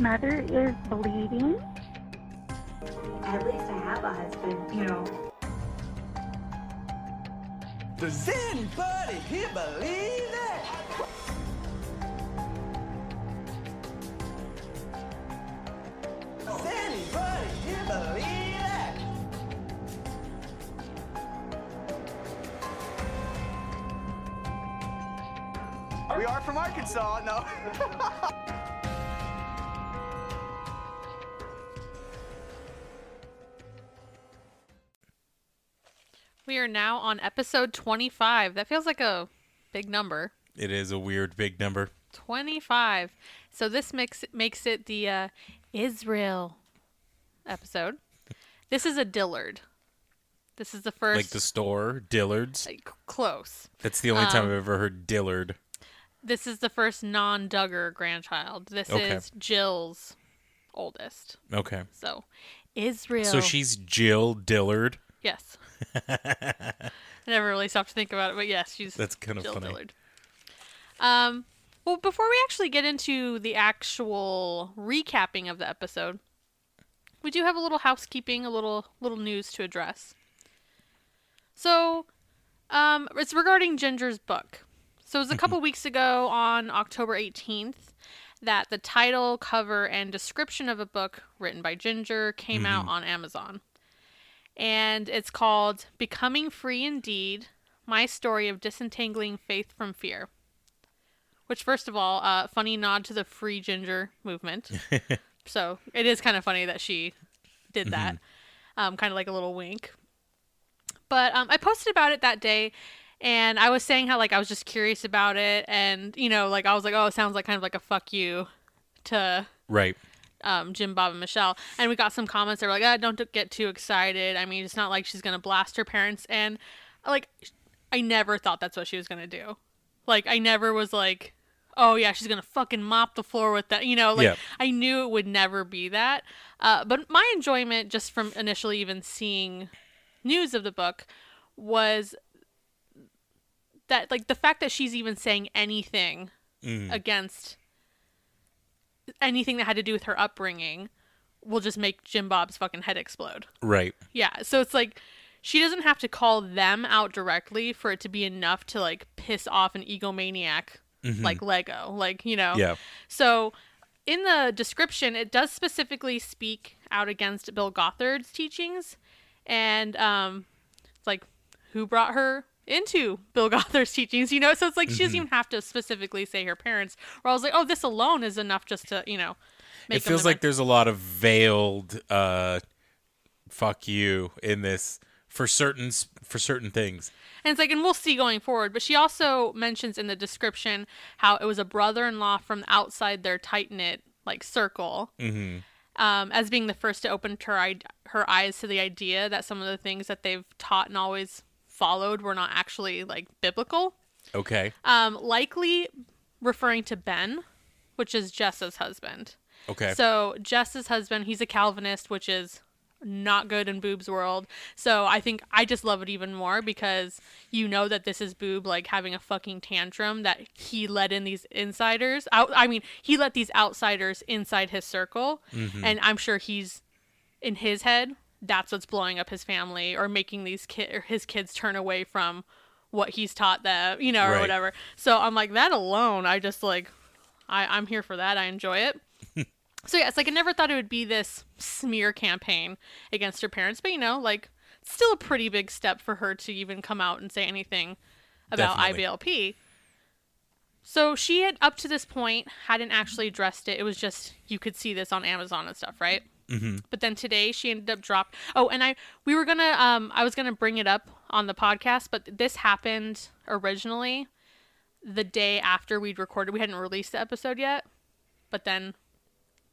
mother is bleeding. At least I have a husband, you know. Does anybody here believe that? Does anybody here believe that? We are from Arkansas, no. We are now on episode 25. That feels like a big number. It is a weird big number. 25. So this makes makes it the uh, Israel episode. This is a Dillard. This is the first Like the store, Dillard's. like, close. That's the only time um, I've ever heard Dillard. This is the first non-Duggar grandchild. This Okay. is Jill's oldest. Okay. So Israel. So she's Jill Dillard. yes. I never really stopped to think about it, but yes, she's That's kind of Jill funny. Dillard. Um, well, before we actually get into the actual recapping of the episode, we do have a little housekeeping, a little little news to address. So, um, it's regarding Jinger's book. So it was a couple weeks ago on October 18th that the title, cover, and description of a book written by Jinger came out on Amazon. And it's called Becoming Free Indeed My Story of Disentangling Faith from Fear. Which, first of all, uh, funny nod to the Free Jinger movement. so it is kind of funny that she did that. Um, kind of like a little wink. But um, I posted about it that day, and I was saying how like I was just curious about it, and you know, like I was like, oh, it sounds like kind of like a fuck you to Right. Um, Jim, Bob, and Michelle, and we got some comments that were like, ah, "Don't get too excited." I mean, it's not like she's gonna blast her parents, and like, I never thought that's what she was gonna do. Like, I never was like, "Oh yeah, she's gonna fucking mop the floor with that," you know. Like, Yeah. I knew it would never be that. Uh, but my enjoyment, just from initially even seeing news of the book, was that like the fact that she's even saying anything Mm. against anything that had to do with her upbringing will just make Jim Bob's fucking head explode. Right. Yeah, so it's like she doesn't have to call them out directly for it to be enough to like piss off an egomaniac like Lego, like you know. Yeah. So in the description, it does specifically speak out against Bill Gothard's teachings, and um, it's like who brought her into Bill Gothard's teachings, you know? So it's like she Mm-hmm. doesn't even have to specifically say her parents. Where I was like, oh, this alone is enough just to you know. Make it feels like there's a lot of veiled uh fuck you in this for certain for certain things. And it's like, and we'll see going forward. But she also mentions in the description how it was a brother-in-law from outside their tight knit like circle, hmm um, as being the first to open her her eyes to the idea that some of the things that they've taught and always followed were not actually like biblical. Okay. Um, likely referring to Ben, which is Jess's husband. Okay. So Jess's husband, he's a Calvinist, which is not good in Boob's world. So I think I just love it even more because you know that this is Boob like having a fucking tantrum that he let in these insiders. Out, I mean, he let these outsiders inside his circle, and I'm sure he's in his head. That's what's blowing up his family or making these kid or his kids turn away from what he's taught them, you know, or Right. whatever. So I'm like that alone. I just like, I I'm here for that. I enjoy it. So yeah, it's like I never thought it would be this smear campaign against her parents, but you know, like still a pretty big step for her to even come out and say anything about Definitely. IBLP. So she had up to this point hadn't actually addressed it. It was just you could see this on Amazon and stuff, right? Mm-hmm. But then today she ended up dropped. Oh, and I we were gonna um I was gonna bring it up on the podcast, but this happened originally the day after we'd recorded. We hadn't released the episode yet, but then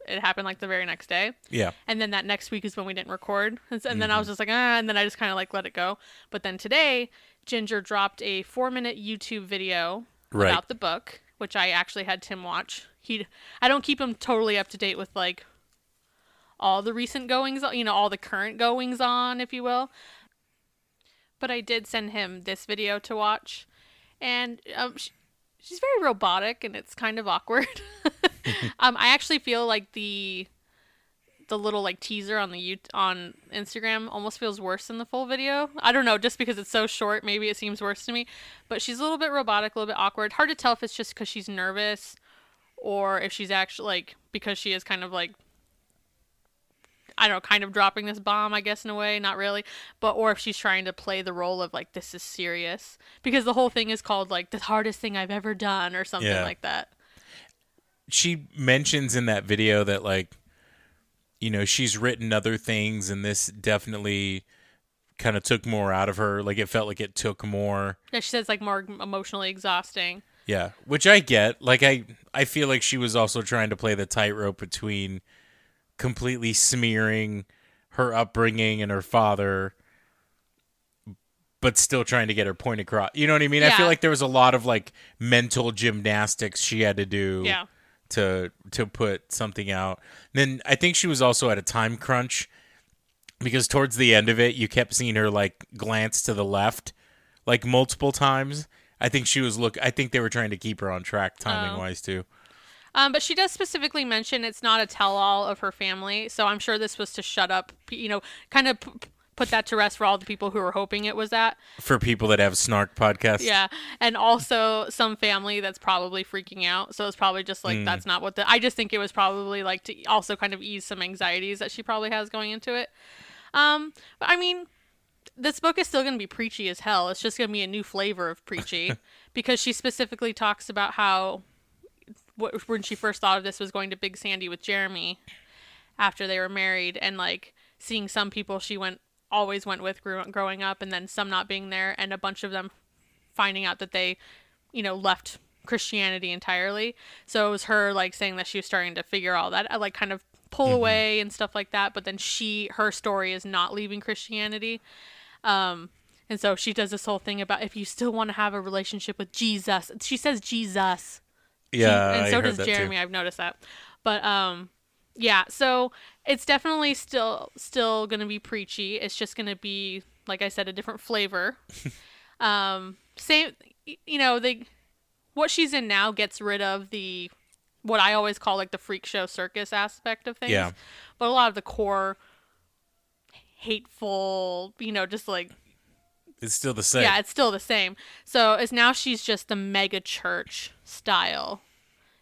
it happened like the very next day. yeah. And then that next week is when we didn't record. And, so- and then I was just like, ah, and then I just kind of like let it go. But then today, Jinger dropped a four minute YouTube video Right. about the book, which I actually had Tim watch. He, I don't keep him totally up to date with like all the recent goings, you know, all the current goings on, if you will. But I did send him this video to watch, and um, sh she's very robotic, and it's kind of awkward. um, I actually feel like the the little like teaser on the you on Instagram almost feels worse than the full video. I don't know, just because it's so short, maybe it seems worse to me. But she's a little bit robotic, a little bit awkward. Hard to tell if it's just because she's nervous or if she's actually like because she is kind of like I don't know, kind of dropping this bomb, I guess in a way, not really, but or if she's trying to play the role of like this is serious because the whole thing is called like the hardest thing I've ever done or something Yeah. like that. she mentions in that video that like you know she's written other things and this definitely kind of took more out of her like it felt like it took more Yeah, she says like more emotionally exhausting. yeah which i get like i i feel like she was also trying to play the tightrope between completely smearing her upbringing and her father but still trying to get her point across you know what i mean i feel like there was a lot of like mental gymnastics she had to do Yeah. to to put something out. Then I think she was also at a time crunch because towards the end of it, you kept seeing her like glance to the left like multiple times. I think she was look. I think they were trying to keep her on track timing wise oh. too. Um, but she does specifically mention it's not a tell-all of her family, so I'm sure this was to shut up, you know, kind of p- put that to rest for all the people who were hoping it was that. For people that have snark podcasts, Yeah, and also some family that's probably freaking out. So it's probably just like that's not what the. I just think it was probably like to also kind of ease some anxieties that she probably has going into it. Um, but I mean, this book is still going to be preachy as hell. It's just going to be a new flavor of preachy because she specifically talks about how when she first thought of this was going to Big Sandy with Jeremy after they were married and like seeing some people she went always went with grew- growing up and then some not being there and a bunch of them finding out that they you know left Christianity entirely. So it was her like saying that she was starting to figure all that uh, like kind of pull away and stuff like that, but then she her story is not leaving Christianity. Um and so she does this whole thing about if you still want to have a relationship with Jesus. She says Jesus yeah. and I so does that too. Jeremy. I've noticed that. But um, yeah. So it's definitely still still gonna be preachy. It's just gonna be like I said, a different flavor. um, same. You know, they what she's in now gets rid of the what I always call like the freak show circus aspect of things. Yeah. But a lot of the core hateful, you know, just like It's still the same. yeah, it's still the same. So it's now she's just the mega church style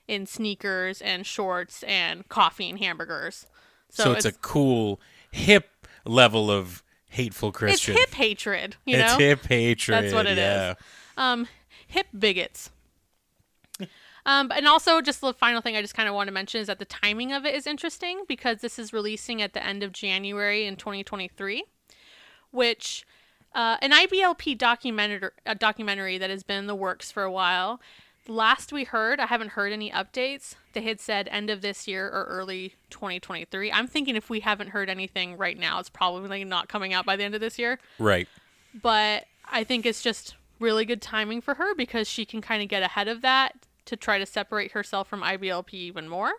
in sneakers and shorts and coffee and hamburgers. So, so, it's, a cool hip level of hateful Christian. it's hip hatred, you It's know? hip hatred. That's what it is. yeah. Um, hip bigots. Um, and also, just the final thing I just kind of want to mention is that the timing of it is interesting because this is releasing at the end of January in 2023, which uh, an IBLP documentary, a documentary that has been in the works for a while. Last we heard, I haven't heard any updates. They had said end of this year or early 2023. I'm thinking if we haven't heard anything right now, it's probably not coming out by the end of this year Right. but I think it's just really good timing for her because she can kind of get ahead of that to try to separate herself from IBLP even more.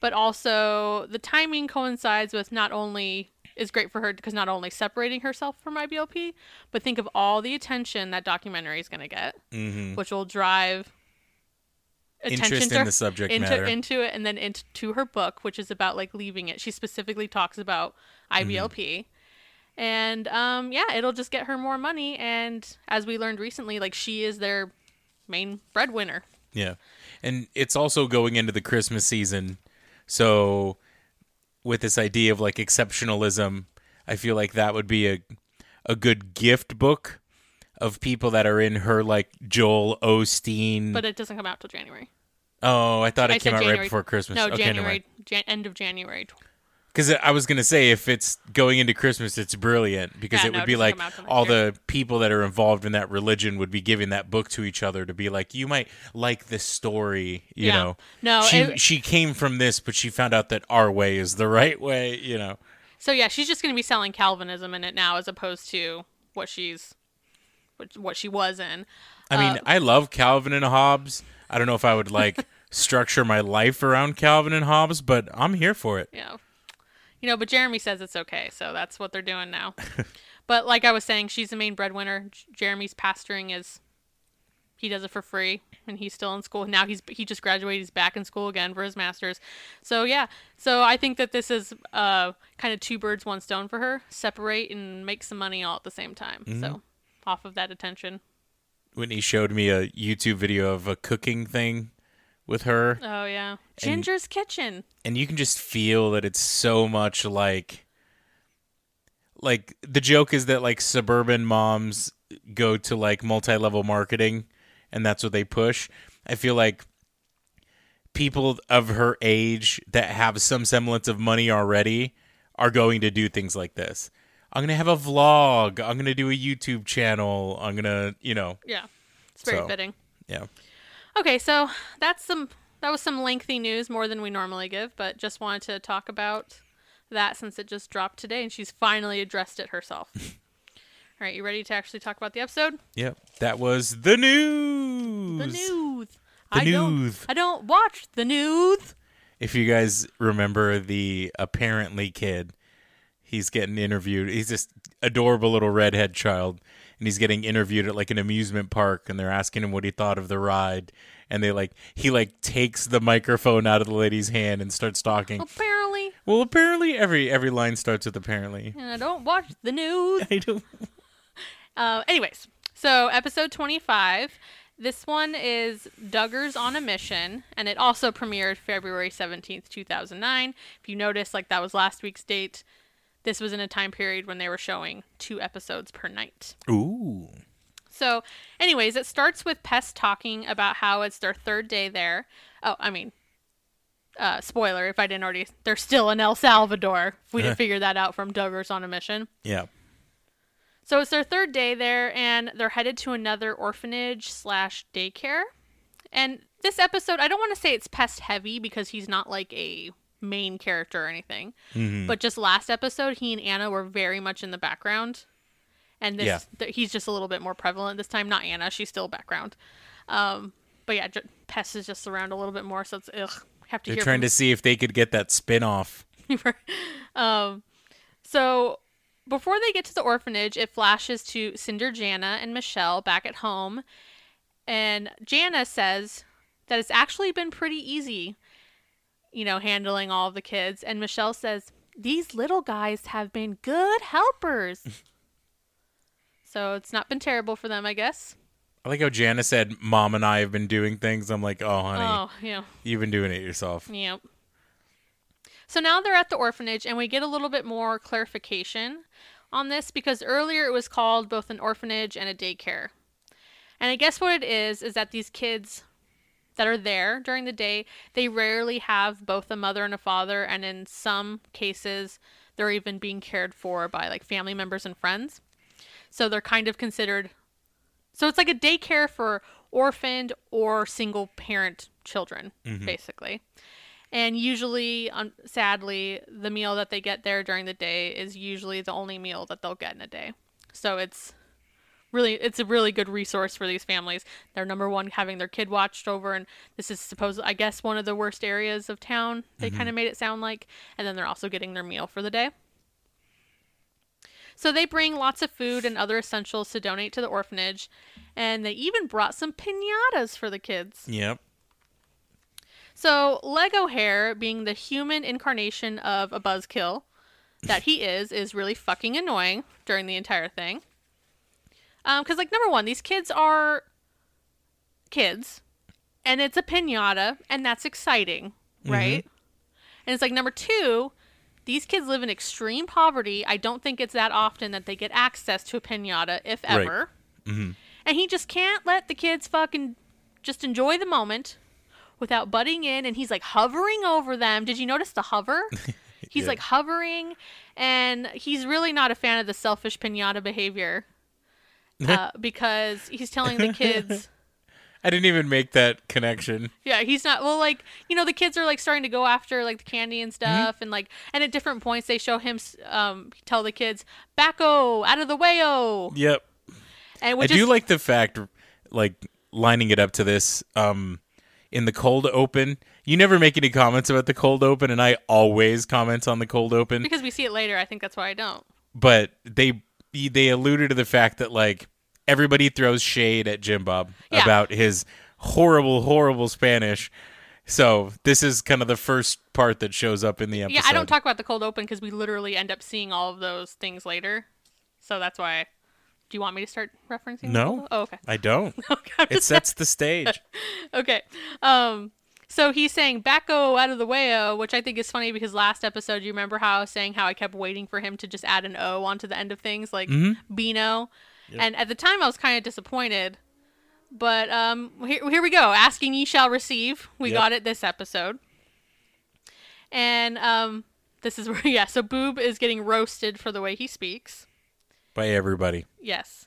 But also, the timing coincides with not only is great for her because not only separating herself from IBLP, but think of all the attention that documentary is going to get, Mm-hmm. which will drive attention Interest to in the subject into, matter. into it and then into her book, which is about like leaving it. She specifically talks about IBLP. Mm-hmm. And um, yeah, it'll just get her more money. And as we learned recently, like she is their main breadwinner. Yeah. And it's also going into the Christmas season. So with this idea of like exceptionalism, I feel like that would be a a good gift book of people that are in her like Joel Osteen. But it doesn't come out till January. oh, I thought it I came out January. right before Christmas. No, okay, January, Jan- end of January. Because I was gonna say if it's going into Christmas, it's brilliant because Yeah, it no, would be like come out till next all year. the people that are involved in that religion would be giving that book to each other to be like, you might like this story, you Yeah. know. No, she it- she came from this, but she found out that our way is the right way, you know. So yeah, she's just going to be selling Calvinism in it now, as opposed to what she's, what, what she was in. I mean, Uh, I love Calvin and Hobbes. I don't know if I would like structure my life around Calvin and Hobbes, but I'm here for it. know, you know. But Jeremy says it's okay, so that's what they're doing now. but like I was saying, she's the main breadwinner. J- Jeremy's pastoring is he does it for free and he's still in school. Now he's he just graduated he's back in school again for his masters. So yeah. So i think that this is uh kind of two birds one stone for her. Separate and make some money all at the same time. So off of that attention. Whitney showed me a YouTube video of a cooking thing with her, oh yeah. Jinger's kitchen. And you can just feel that it's so much like like the joke is that like suburban moms go to like multi-level marketing and that's what they push. I feel like people of her age that have some semblance of money already are going to do things like this. I'm going to have a vlog, I'm going to do a YouTube channel, I'm going to, you know, yeah. It's very So- fitting. yeah. Okay, so that's some that was some lengthy news more than we normally give, but just wanted to talk about that since it just dropped today and she's finally addressed it herself. All right, you ready to actually talk about the episode? Yep. That was the news. The news. The I news. don't I don't watch the news. If you guys remember the apparently kid, he's getting interviewed. He's this adorable little redhead child, and he's getting interviewed at like an amusement park, and they're asking him what he thought of the ride, and they like he like takes the microphone out of the lady's hand and starts talking. Apparently, Well, apparently every every line starts with apparently. and I don't watch the news. I don't. Uh, anyways, so episode 25. This one is Duggars on a Mission, and it also premiered February 17th, 2009. If you notice, like that was last week's date. This was in a time period when they were showing two episodes per night. Ooh. So, anyways, it starts with Pest talking about how it's their third day there. Oh, I mean, uh, spoiler if I didn't already. They're still in El Salvador. If we didn't figure that out from Duggars on a Mission. Yeah. So it's their third day there, and they're headed to another orphanage slash daycare. And this episode, I don't want to say it's pest heavy because he's not like a main character or anything. But just last episode, he and Anna were very much in the background, and this Yeah. th- he's just a little bit more prevalent this time. Not Anna; she's still background. Um, but yeah, j- pest is just around a little bit more, so it's ugh. Have to They're trying to see if they could get that spin off. um, so before they get to the orphanage, it flashes to Cinder Jana and Michelle back at home. And Jana says that it's actually been pretty easy, you know, handling all the kids. And Michelle says, These little guys have been good helpers. so it's not been terrible for them, I guess. I like how Jana said, "Mom and I have been doing things." I'm like, "Oh, honey, Oh, yeah. you've been doing it yourself." Yep. So now they're at the orphanage, and we get a little bit more clarification on this because earlier it was called both an orphanage and a daycare. And I guess what it is is that these kids that are there during the day, they rarely have both a mother and a father, and in some cases, they're even being cared for by like family members and friends. So they're kind of considered. So it's like a daycare for orphaned or single parent children, basically. And usually, um, sadly, the meal that they get there during the day is usually the only meal that they'll get in a day. So it's really it's a really good resource for these families. They're number one having their kid watched over, and this is supposed I guess one of the worst areas of town. They kind of mm-hmm. made it sound like, and then they're also getting their meal for the day. So they bring lots of food and other essentials to donate to the orphanage, and they even brought some pinatas for the kids. Yep. So Lego Hair, being the human incarnation of a buzzkill that he is, is really fucking annoying during the entire thing. Um, because like number one, these kids are kids, and it's a pinata, and that's exciting, right? And it's like number two, these kids live in extreme poverty. I don't think it's that often that they get access to a pinata, if Right. ever. And he just can't let the kids fucking just enjoy the moment without butting in and he's like hovering over them. Did you notice the hover? He's did. like hovering and he's really not a fan of the selfish pinata behavior. Uh, because he's telling the kids I didn't even make that connection. yeah he's not well like you know the kids are like starting to go after like the candy and Mm-hmm. stuff and like and at different points they show him um tell the kids backo out of the way oh Yep. and I which do is like the fact, like lining it up to this. Um, in the cold open, you never make any comments about the cold open, and I always comment on the cold open. because we see it later i think that's why i don't But they they alluded to the fact that like everybody throws shade at Jim Bob Yeah. about his horrible, horrible Spanish. So this is kind of the first part that shows up in the episode. Yeah, I don't talk about the cold open because we literally end up seeing all of those things later. So that's why. Do you want me to start referencing? No. Oh, okay. I don't. Okay. It sets the stage. okay. Um. So he's saying "backo out of the way," which I think is funny because last episode you remember how I was saying how I kept waiting for him to just add an O onto the end of things like Beano, and at the time I was kind of disappointed. But um, here, here we go. Asking ye shall receive. We Yep. got it this episode. And um, this is where yeah. So Boob is getting roasted for the way he speaks. By everybody. Yes.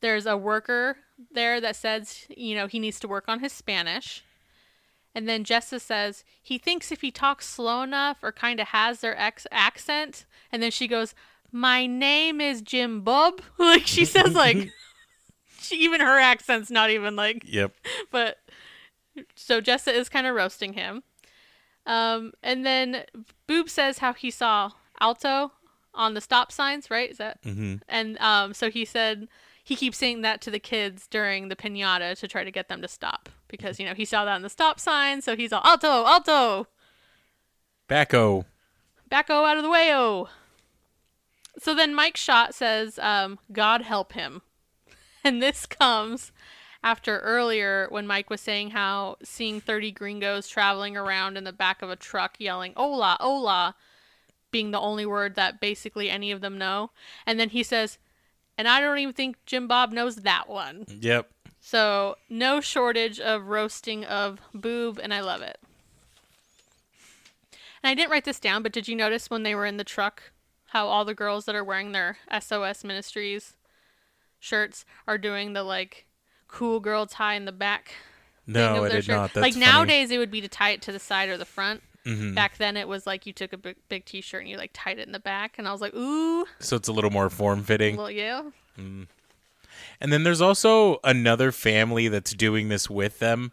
There's a worker there that says, you know, he needs to work on his Spanish. And then Jessa says he thinks if he talks slow enough or kind of has their ex accent. And then she goes, "My name is Jim Bob." Like she says, like she even her accent's not even like Yep. but so Jessa is kind of roasting him. Um, and then Boob says how he saw Alto on the stop signs, right? Is that? Mm-hmm. And um, so he said he keeps saying that to the kids during the pinata to try to get them to stop because you know he saw that on the stop sign, so he's all Alto, Alto, Backo. backo out of the way, oh. So then Mike Shot says, um, God help him. And this comes after earlier when Mike was saying how seeing 30 gringos traveling around in the back of a truck yelling, Hola, hola, being the only word that basically any of them know. And then he says, and I don't even think Jim Bob knows that one. Yep. So no shortage of roasting of boob, and I love it. And I didn't write this down, but did you notice when they were in the truck how all the girls that are wearing their SOS Ministries shirts are doing the like cool girl tie in the back? No, of I their did shirt? not. That's like funny. Mm-hmm. nowadays it would be to tie it to the side or the front. Back then it was like you took a big, big t-shirt and you like tied it in the back, and I was like, ooh, So it's a little more form fitting. well, yeah, And then there's also another family that's doing this with them.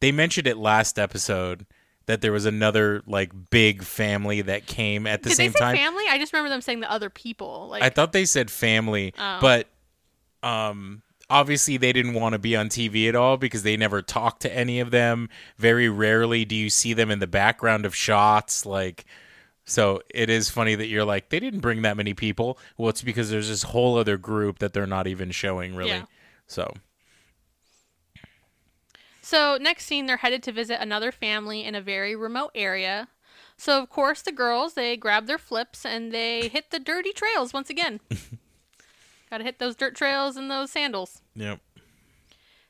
They mentioned it last episode that there was another like big family that came at the Did same they say time. family? I just remember them saying the other people. Like I thought they said family, Oh. but um obviously they didn't want to be on TV at all because they never talk to any of them. Very rarely do you see them in the background of shots like so it is funny that you're like they didn't bring that many people. Well, it's because there's this whole other group that they're not even showing really. Yeah. So, So, next scene, they're headed to visit another family in a very remote area. So, of course, the girls, they grab their flips and they hit the dirty trails once again. Gotta hit those dirt trails and those sandals. yep.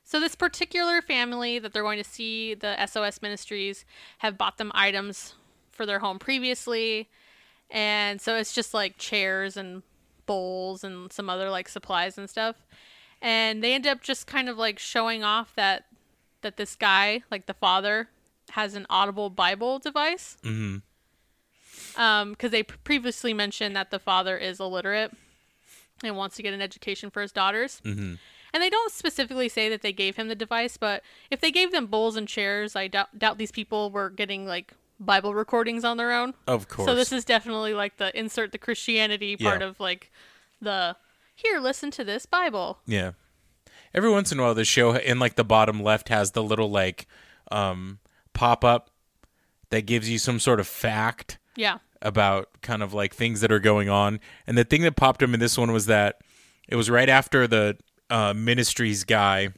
So, this particular family that they're going to see, the SOS Ministries, have bought them items for their home previously. And so it's just like chairs and bowls and some other like supplies and stuff. And they end up just kind of like showing off that that this guy, like the father, has an audible Bible device. Mm-hmm. Um, because they previously mentioned that the father is illiterate and wants to get an education for his daughters. Mm-hmm. And they don't specifically say that they gave him the device, but if they gave them bowls and chairs, I doubt, doubt these people were getting like Bible recordings on their own. Of course. So this is definitely like the insert the Christianity part Yeah. of like the here, listen to this Bible. Yeah. Every once in a while, the show in like the bottom left has the little like um, pop up that gives you some sort of fact Yeah. about kind of like things that are going on. And the thing that popped up in this one was that it was right after the uh, ministries guy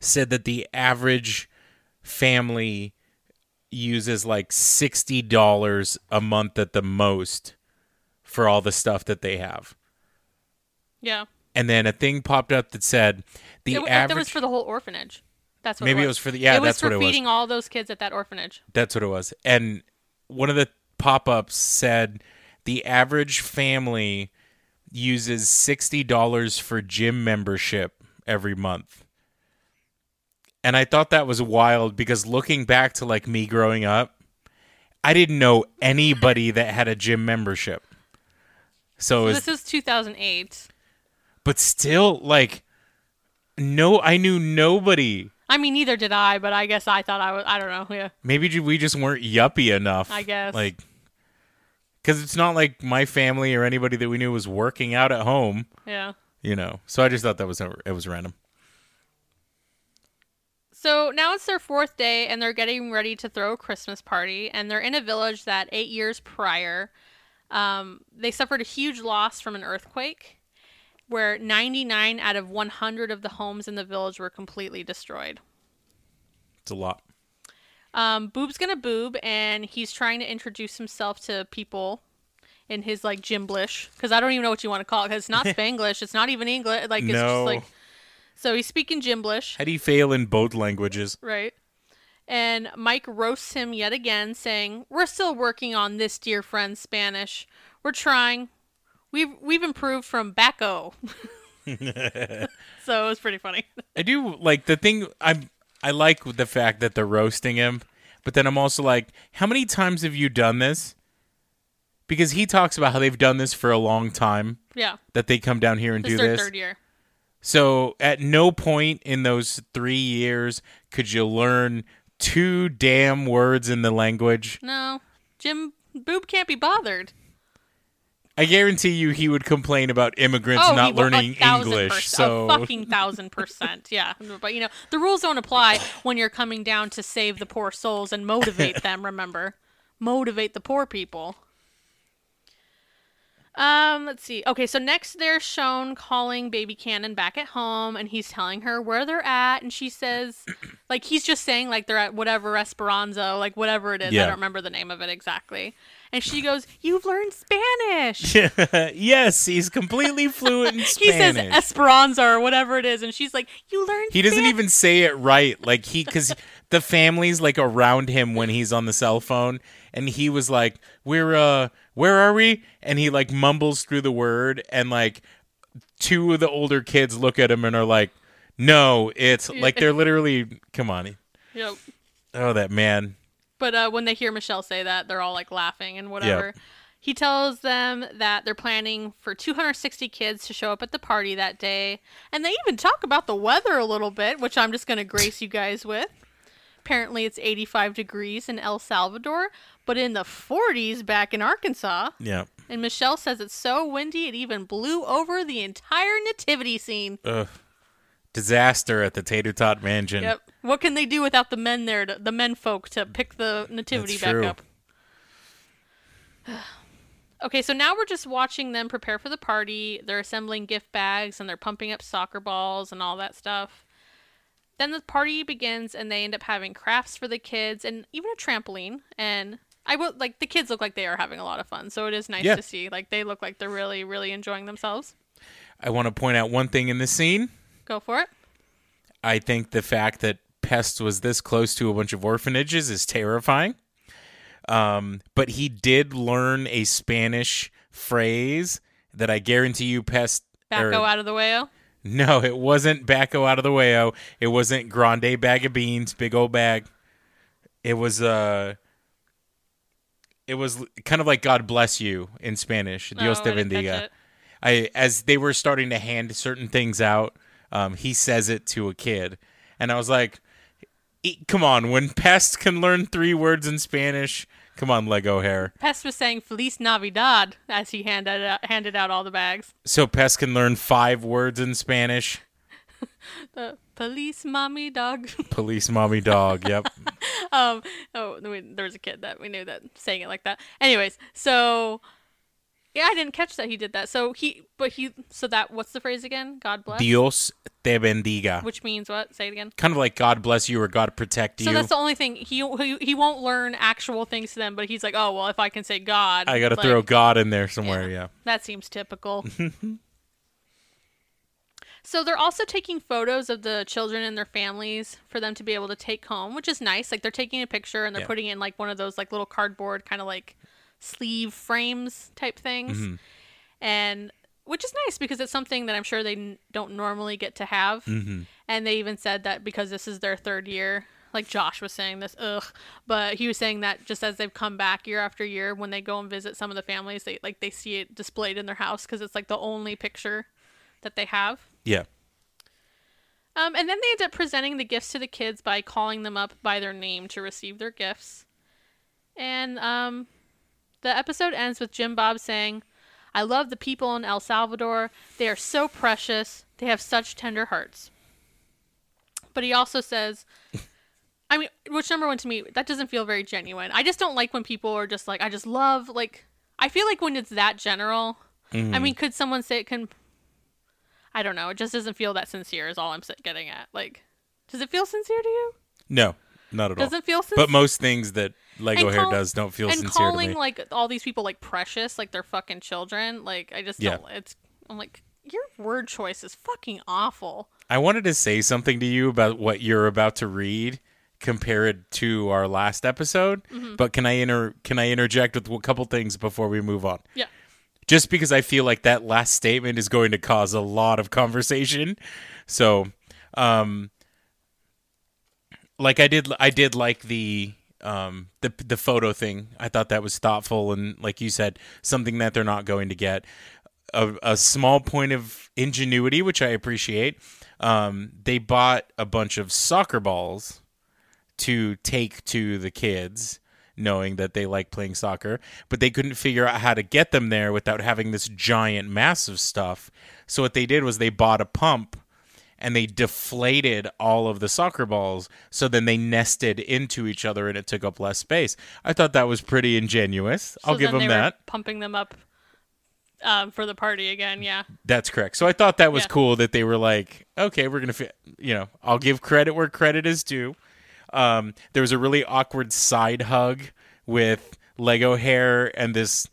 said that the average family uses like sixty dollars a month at the most for all the stuff that they have. Yeah. And then a thing popped up that said the It, average. that was for the whole orphanage. That's what it was. Maybe it was. for the- yeah, It was that's for what it was. feeding all those kids at that orphanage. That's what it was. And one of the pop ups said the average family uses $60 for gym membership every month. And I thought that was wild because looking back to like me growing up, I didn't know anybody that had a gym membership. So, it was, this is 2008. but still, like, no, I knew nobody. I mean, neither did I, but I guess I thought I was. I don't know. Yeah. Maybe we just weren't yuppie enough. I guess. Like, because it's not like my family or anybody that we knew was working out at home. Yeah. You know, so I just thought that was it was random. So now it's their fourth day, and they're getting ready to throw a Christmas party. And they're in a village that eight years prior, um, they suffered a huge loss from an earthquake, where 99 out of 100 of the homes in the village were completely destroyed. It's a lot. Um, Boob's gonna boob, and he's trying to introduce himself to people in his like Gimblish, because I don't even know what you want to call it. Because it's not Spanglish, it's not even English. Like it's No. just like. So he's speaking Gimblish. How do you fail in both languages? Right. And Mike roasts him yet again, saying, "We're still working on this, dear friend, Spanish. We're trying. We've we've improved from Bacco." so it was pretty funny. I do like the thing. I'm I like the fact that they're roasting him, but then I'm also like, how many times have you done this? Because he talks about how they've done this for a long time. Yeah, That they come down here and this do their this. third year. So at no point in those three years could you learn two damn words in the language. No, Jim Boob can't be bothered. I guarantee you he would complain about immigrants oh, not learning English. percent- so a fucking thousand percent, yeah. But you know, the rules don't apply when you're coming down to save the poor souls and motivate them. Remember, motivate the poor people. Um, let's see. Okay, so next they're shown calling baby Cannon back at home, and he's telling her where they're at, and she says, like he's just saying like they're at whatever Esperanza, like whatever it is. I don't remember the name of it exactly. And she goes, "You've learned Spanish." yes, he's completely fluent in Spanish. he says Esperanza or whatever it is, and she's like, "You learned." He doesn't Span-" even say it right. Like he, because the family's like around him when he's on the cell phone, and he was like, "We're uh, where are we?" And he like mumbles through the word, and like two of the older kids look at him and are like, "No, it's like they're literally, come on." Yep. Oh, that man. But uh, when they hear Michelle say that, they're all like laughing and whatever. He tells them that they're planning for 260 kids to show up at the party that day, and they even talk about the weather a little bit, which I'm just going to grace you guys with. Apparently, it's 85 degrees in El Salvador, but in the 40s back in Arkansas. Yeah. And Michelle says it's so windy it even blew over the entire nativity scene. Ugh. Disaster at the Tater Tot Mansion. Yep. What can they do without the men there, to, the men folk, to pick the nativity That's back true. up? okay, so now we're just watching them prepare for the party. They're assembling gift bags and they're pumping up soccer balls and all that stuff. Then the party begins and they end up having crafts for the kids and even a trampoline. And I will like the kids look like they are having a lot of fun, so it is nice Yeah. to see. Like they look like they're really, really enjoying themselves. I want to point out one thing in this scene. Go for it. I think the fact that Pest was this close to a bunch of orphanages is terrifying. Um, but he did learn a Spanish phrase that I guarantee you Pest. or- Back out of the way. oh. No, it wasn't Bacco out of the wayo. It wasn't Grande bag of beans, big old bag. It was uh it was kind of like God bless you in Spanish. Dios Oh, te I didn't catch bendiga. I as they were starting to hand certain things out, um, he says it to a kid, and I was like, "E- "Come on, when Pest can learn three words in Spanish, come on, Lego hair." Pest was saying Feliz Navidad as he handed out, handed out all the bags. So Pest can learn five words in Spanish. The police mommy dog. Police, mommy, dog. Yep. um, oh, we, there was a kid that we knew that saying it like that. Anyways, so yeah, I didn't catch that he did that. So he, but he, so that what's the phrase again? God bless, Dios te bendiga. which means what? Say it again. kind of like God bless you or God protect you. So that's the only thing he, he he won't learn actual things to them, but he's like, oh well, if I can say God, I got to like, throw God in there somewhere. Yeah. That seems typical. So they're also taking photos of the children and their families for them to be able to take home, which is nice. Like they're taking a picture and they're Yeah. putting in like one of those like little cardboard kind of like sleeve frames type things. Mm-hmm. And which is nice because it's something that I'm sure they n- don't normally get to have. Mm-hmm. And they even said that because this is their third year, like Josh was saying this, ugh, but he was saying that just as they've come back year after year, when they go and visit some of the families, they like they see it displayed in their house because it's like the only picture that they have. Yeah. Um, and then they end up presenting the gifts to the kids by calling them up by their name to receive their gifts. And um, the episode ends with Jim Bob saying, I love the people in El Salvador. They are so precious. They have such tender hearts. But he also says, I mean, which number one to me, that doesn't feel very genuine. I just don't like when people are just like, I just love, like, I feel like when it's that general, I mean, could someone say it can, I don't know, it just doesn't feel that sincere, is all I'm getting at. Like, does it feel sincere to you? No, not at all. Doesn't feel sincere. But most things that Lego And hair does don't feel and sincere to calling me. like all these people like precious, like they're fucking children. Like I just Yeah. don't. It's I'm like your word choice is fucking awful. I wanted to say something to you about what you're about to read compared to our last episode, Mm-hmm. but can I inter can I interject with a couple things before we move on? Yeah. Just because I feel like that last statement is going to cause a lot of conversation. So, um like I did I did like the um the the photo thing. I thought that was thoughtful and like you said something that they're not going to get a, a small point of ingenuity, which I appreciate. Um, they bought a bunch of soccer balls to take to the kids, knowing that they like playing soccer, but they couldn't figure out how to get them there without having this giant, massive stuff. So what they did was they bought a pump and they deflated all of the soccer balls so then they nested into each other and it took up less space. I thought that was pretty ingenious. I'll give them that. pumping them up um, for the party again. Yeah. That's correct. So I thought that was Yeah. cool that they were like, okay, we're gonna, fi- you know, I'll give credit where credit is due. Um, there was a really awkward side hug with Lego hair and this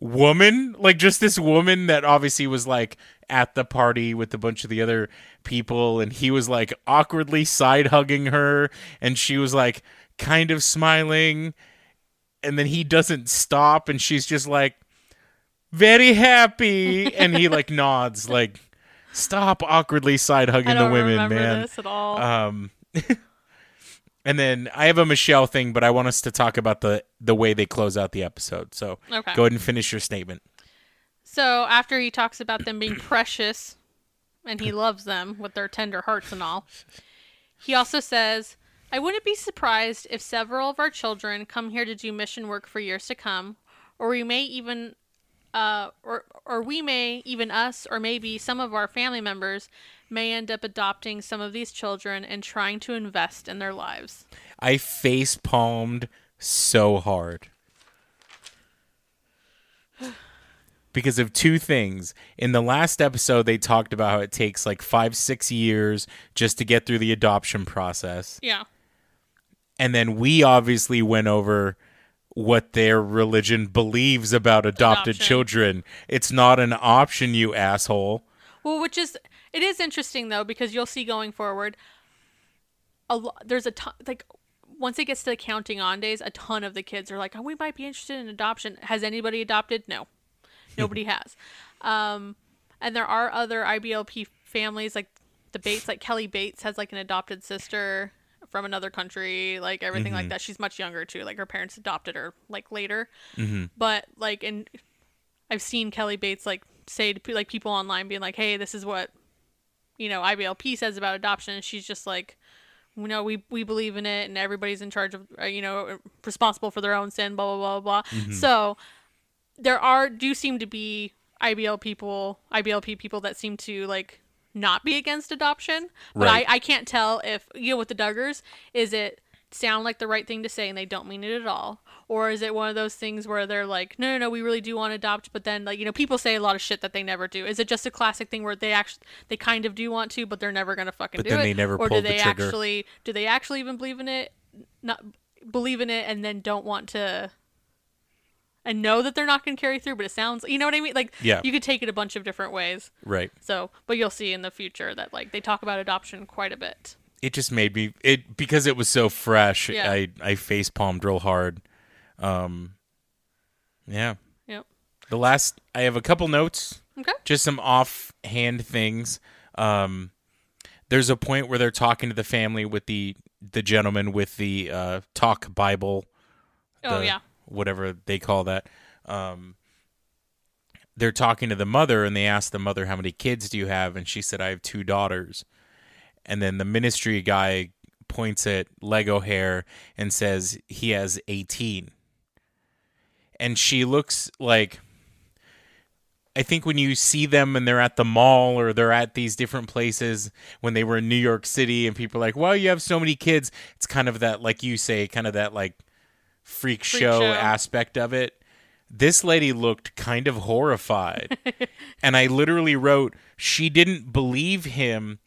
woman, like just this woman that obviously was like at the party with a bunch of the other people, and he was like awkwardly side hugging her, and she was like kind of smiling, and then he doesn't stop, and she's just like very happy, and he like nods like. Stop awkwardly side hugging the women, man. this at all. Um, and then I have a Michelle thing, but I want us to talk about the the way they close out the episode. So Okay. go ahead and finish your statement. So after he talks about them being precious and he loves them with their tender hearts and all, he also says, I wouldn't be surprised if several of our children come here to do mission work for years to come, or we may even uh, or or we may even us or maybe some of our family members may end up adopting some of these children and trying to invest in their lives. I face palmed so hard because of two things. In the last episode, they talked about how it takes like five, six years just to get through the adoption process. Yeah. and then we obviously went over what their religion believes about adopted Adoption. children. It's not an option, you asshole. Well, which is it is interesting though because you'll see going forward. A lo- there's a ton like once it gets to the counting on days, a ton of the kids are like, "Oh, we might be interested in adoption." Has anybody adopted? No, nobody has. Um, and there are other IBLP families like the Bates, like Kelly Bates has like an adopted sister from another country, like everything like that. She's much younger too. Like her parents adopted her like later, but like and I've seen Kelly Bates like say to like people online being like, "Hey, this is what you know IBLP says about adoption," she's just like, "You know, we we believe in it, and everybody's in charge of uh, you know responsible for their own sin." Blah blah blah blah. So there are do seem to be IBL people, IBLP people that seem to like not be against adoption, but Right. I I can't tell if you know with the Duggars is it sound like the right thing to say and they don't mean it at all? Or is it one of those things where they're like no no no we really do want to adopt but then like you know people say a lot of shit that they never do. Is it just a classic thing where they actually they kind of do want to but they're never gonna fucking But do then it? they never or do pulled the they actually do they actually even believe in it not believe in it and then don't want to and know that they're not going to carry through but it sounds you know what i mean? Like Yeah. you could take it a bunch of different ways. Right. so but you'll see in the future that like they talk about adoption quite a bit It just made me it because it was so fresh. Yeah. I I face palmed real hard. Um, yeah. yep The last I have a couple notes. okay just some offhand things. Um, there's a point where they're talking to the family with the the gentleman with the uh, talk Bible. oh the- yeah whatever they call that. Um, they're talking to the mother and they ask the mother how many kids do you have, and she said I have two daughters. And then the ministry guy points at Lego hair and says he has 18. And she looks like I think when you see them and they're at the mall or they're at these different places when they were in New York City and people are like, "Well, you have so many kids." It's kind of that like you say, kind of that like freak, show, show. aspect of it. This lady looked kind of horrified. and I literally wrote she didn't believe him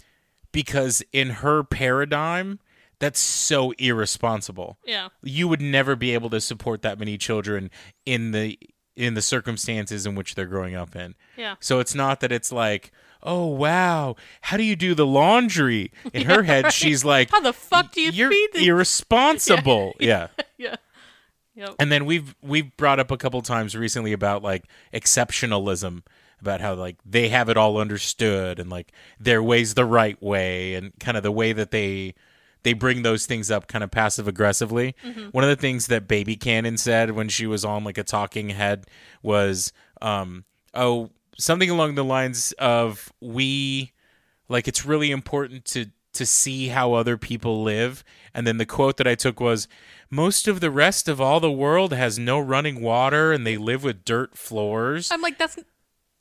because in her paradigm that's so irresponsible Yeah. you would never be able to support that many children in the in the circumstances in which they're growing up in. Yeah. So it's not that it's like, "Oh wow, how do you do the laundry?" In her head, she's like, How the fuck do you "You're feed the irresponsible." yeah. Yeah. Yep. And then we've we've brought up a couple times recently about like exceptionalism, about how like they have it all understood and like their way's the right way and kind of the way that they they bring those things up kind of passive aggressively. One of the things that Baby Cannon said when she was on like a talking head was um oh something along the lines of we like it's really important to to see how other people live. And then the quote that i took was most of the rest of all the world has no running water and they live with dirt floors. I'm like, that's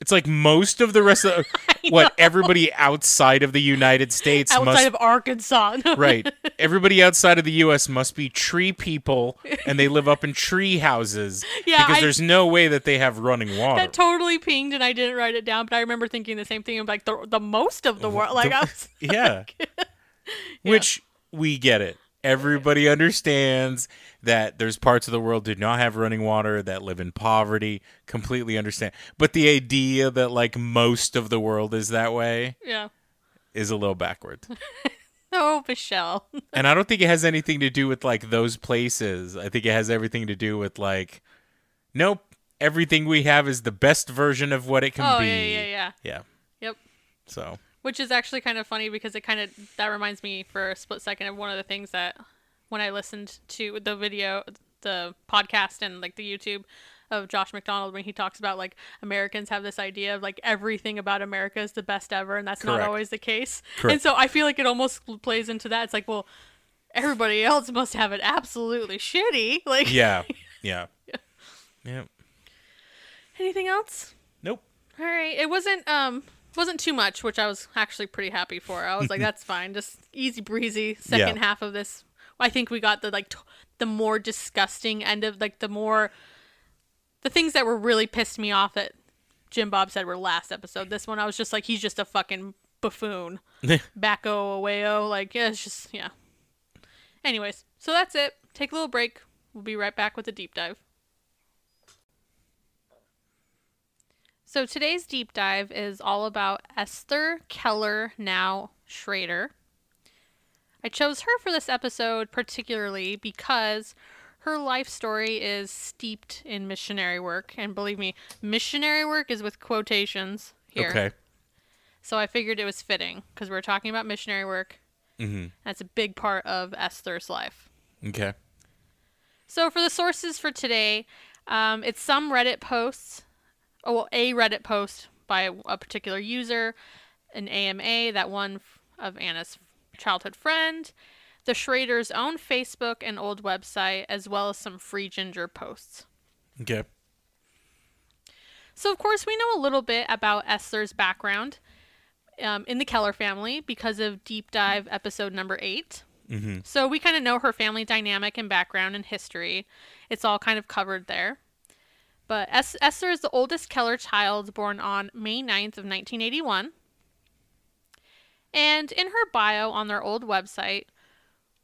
it's like most of the rest of what everybody outside of the united states outside must of Arkansas. right everybody outside of the us must be tree people and they live up in tree houses Yeah, because I- there's no way that they have running water That totally pinged, and I didn't write it down, but I remember thinking the same thing. I'm like, the, the most of the world. Like, I was, yeah. Which we get it. Everybody understands that there's parts of the world do not have running water that live in poverty. Completely understand. But the idea that like most of the world is that way yeah. is a little backwards. Oh, Michelle. and I don't think it has anything to do with like those places. I think it has everything to do with like nope, everything we have is the best version of what it can Oh, be. yeah, yeah, yeah. Yeah. Yep. So, Which is actually kind of funny because it kind of that reminds me for a split second of one of the things that when I listened to the video, the podcast, and like the YouTube of Josh McDonald when he talks about like Americans have this idea of like everything about America is the best ever, and that's not always the case. Correct. And so I feel like it almost plays into that. It's like, well, everybody else must have it absolutely shitty. Like, yeah. Yeah. Yeah. anything else? Nope. All right. It wasn't um wasn't too much, which I was actually pretty happy for. I was like, that's fine, just easy breezy. Second Yeah. half of this, I think we got the like t- the more disgusting end of like the more the things that were really pissed me off that Jim Bob said were last episode. This one, I was just like, he's just a fucking buffoon. Backo away like yeah, it's just yeah. Anyways, so that's it. Take a little break. We'll be right back with a deep dive. So today's deep dive is all about Esther Keller, now Schrader. I chose her for this episode particularly because her life story is steeped in missionary work. And believe me, missionary work is with quotations here. Okay. So I figured it was fitting because we are talking about missionary work. Mm-hmm. That's a big part of Esther's life. Okay. So for the sources for today, um, it's some Reddit posts. Oh, well, a Reddit post by a particular user, an AMA, that one of Anna's childhood friend, the Schrader's own Facebook and old website, as well as some Free Jinger posts. Okay. So, of course, we know a little bit about Esther's background um, in the Keller family because of Deep Dive episode number 8 Mm-hmm. So, we kind of know her family dynamic and background and history. It's all kind of covered there. But es- Esther is the oldest Keller child born on May 9th of 1981. And in her bio on their old website,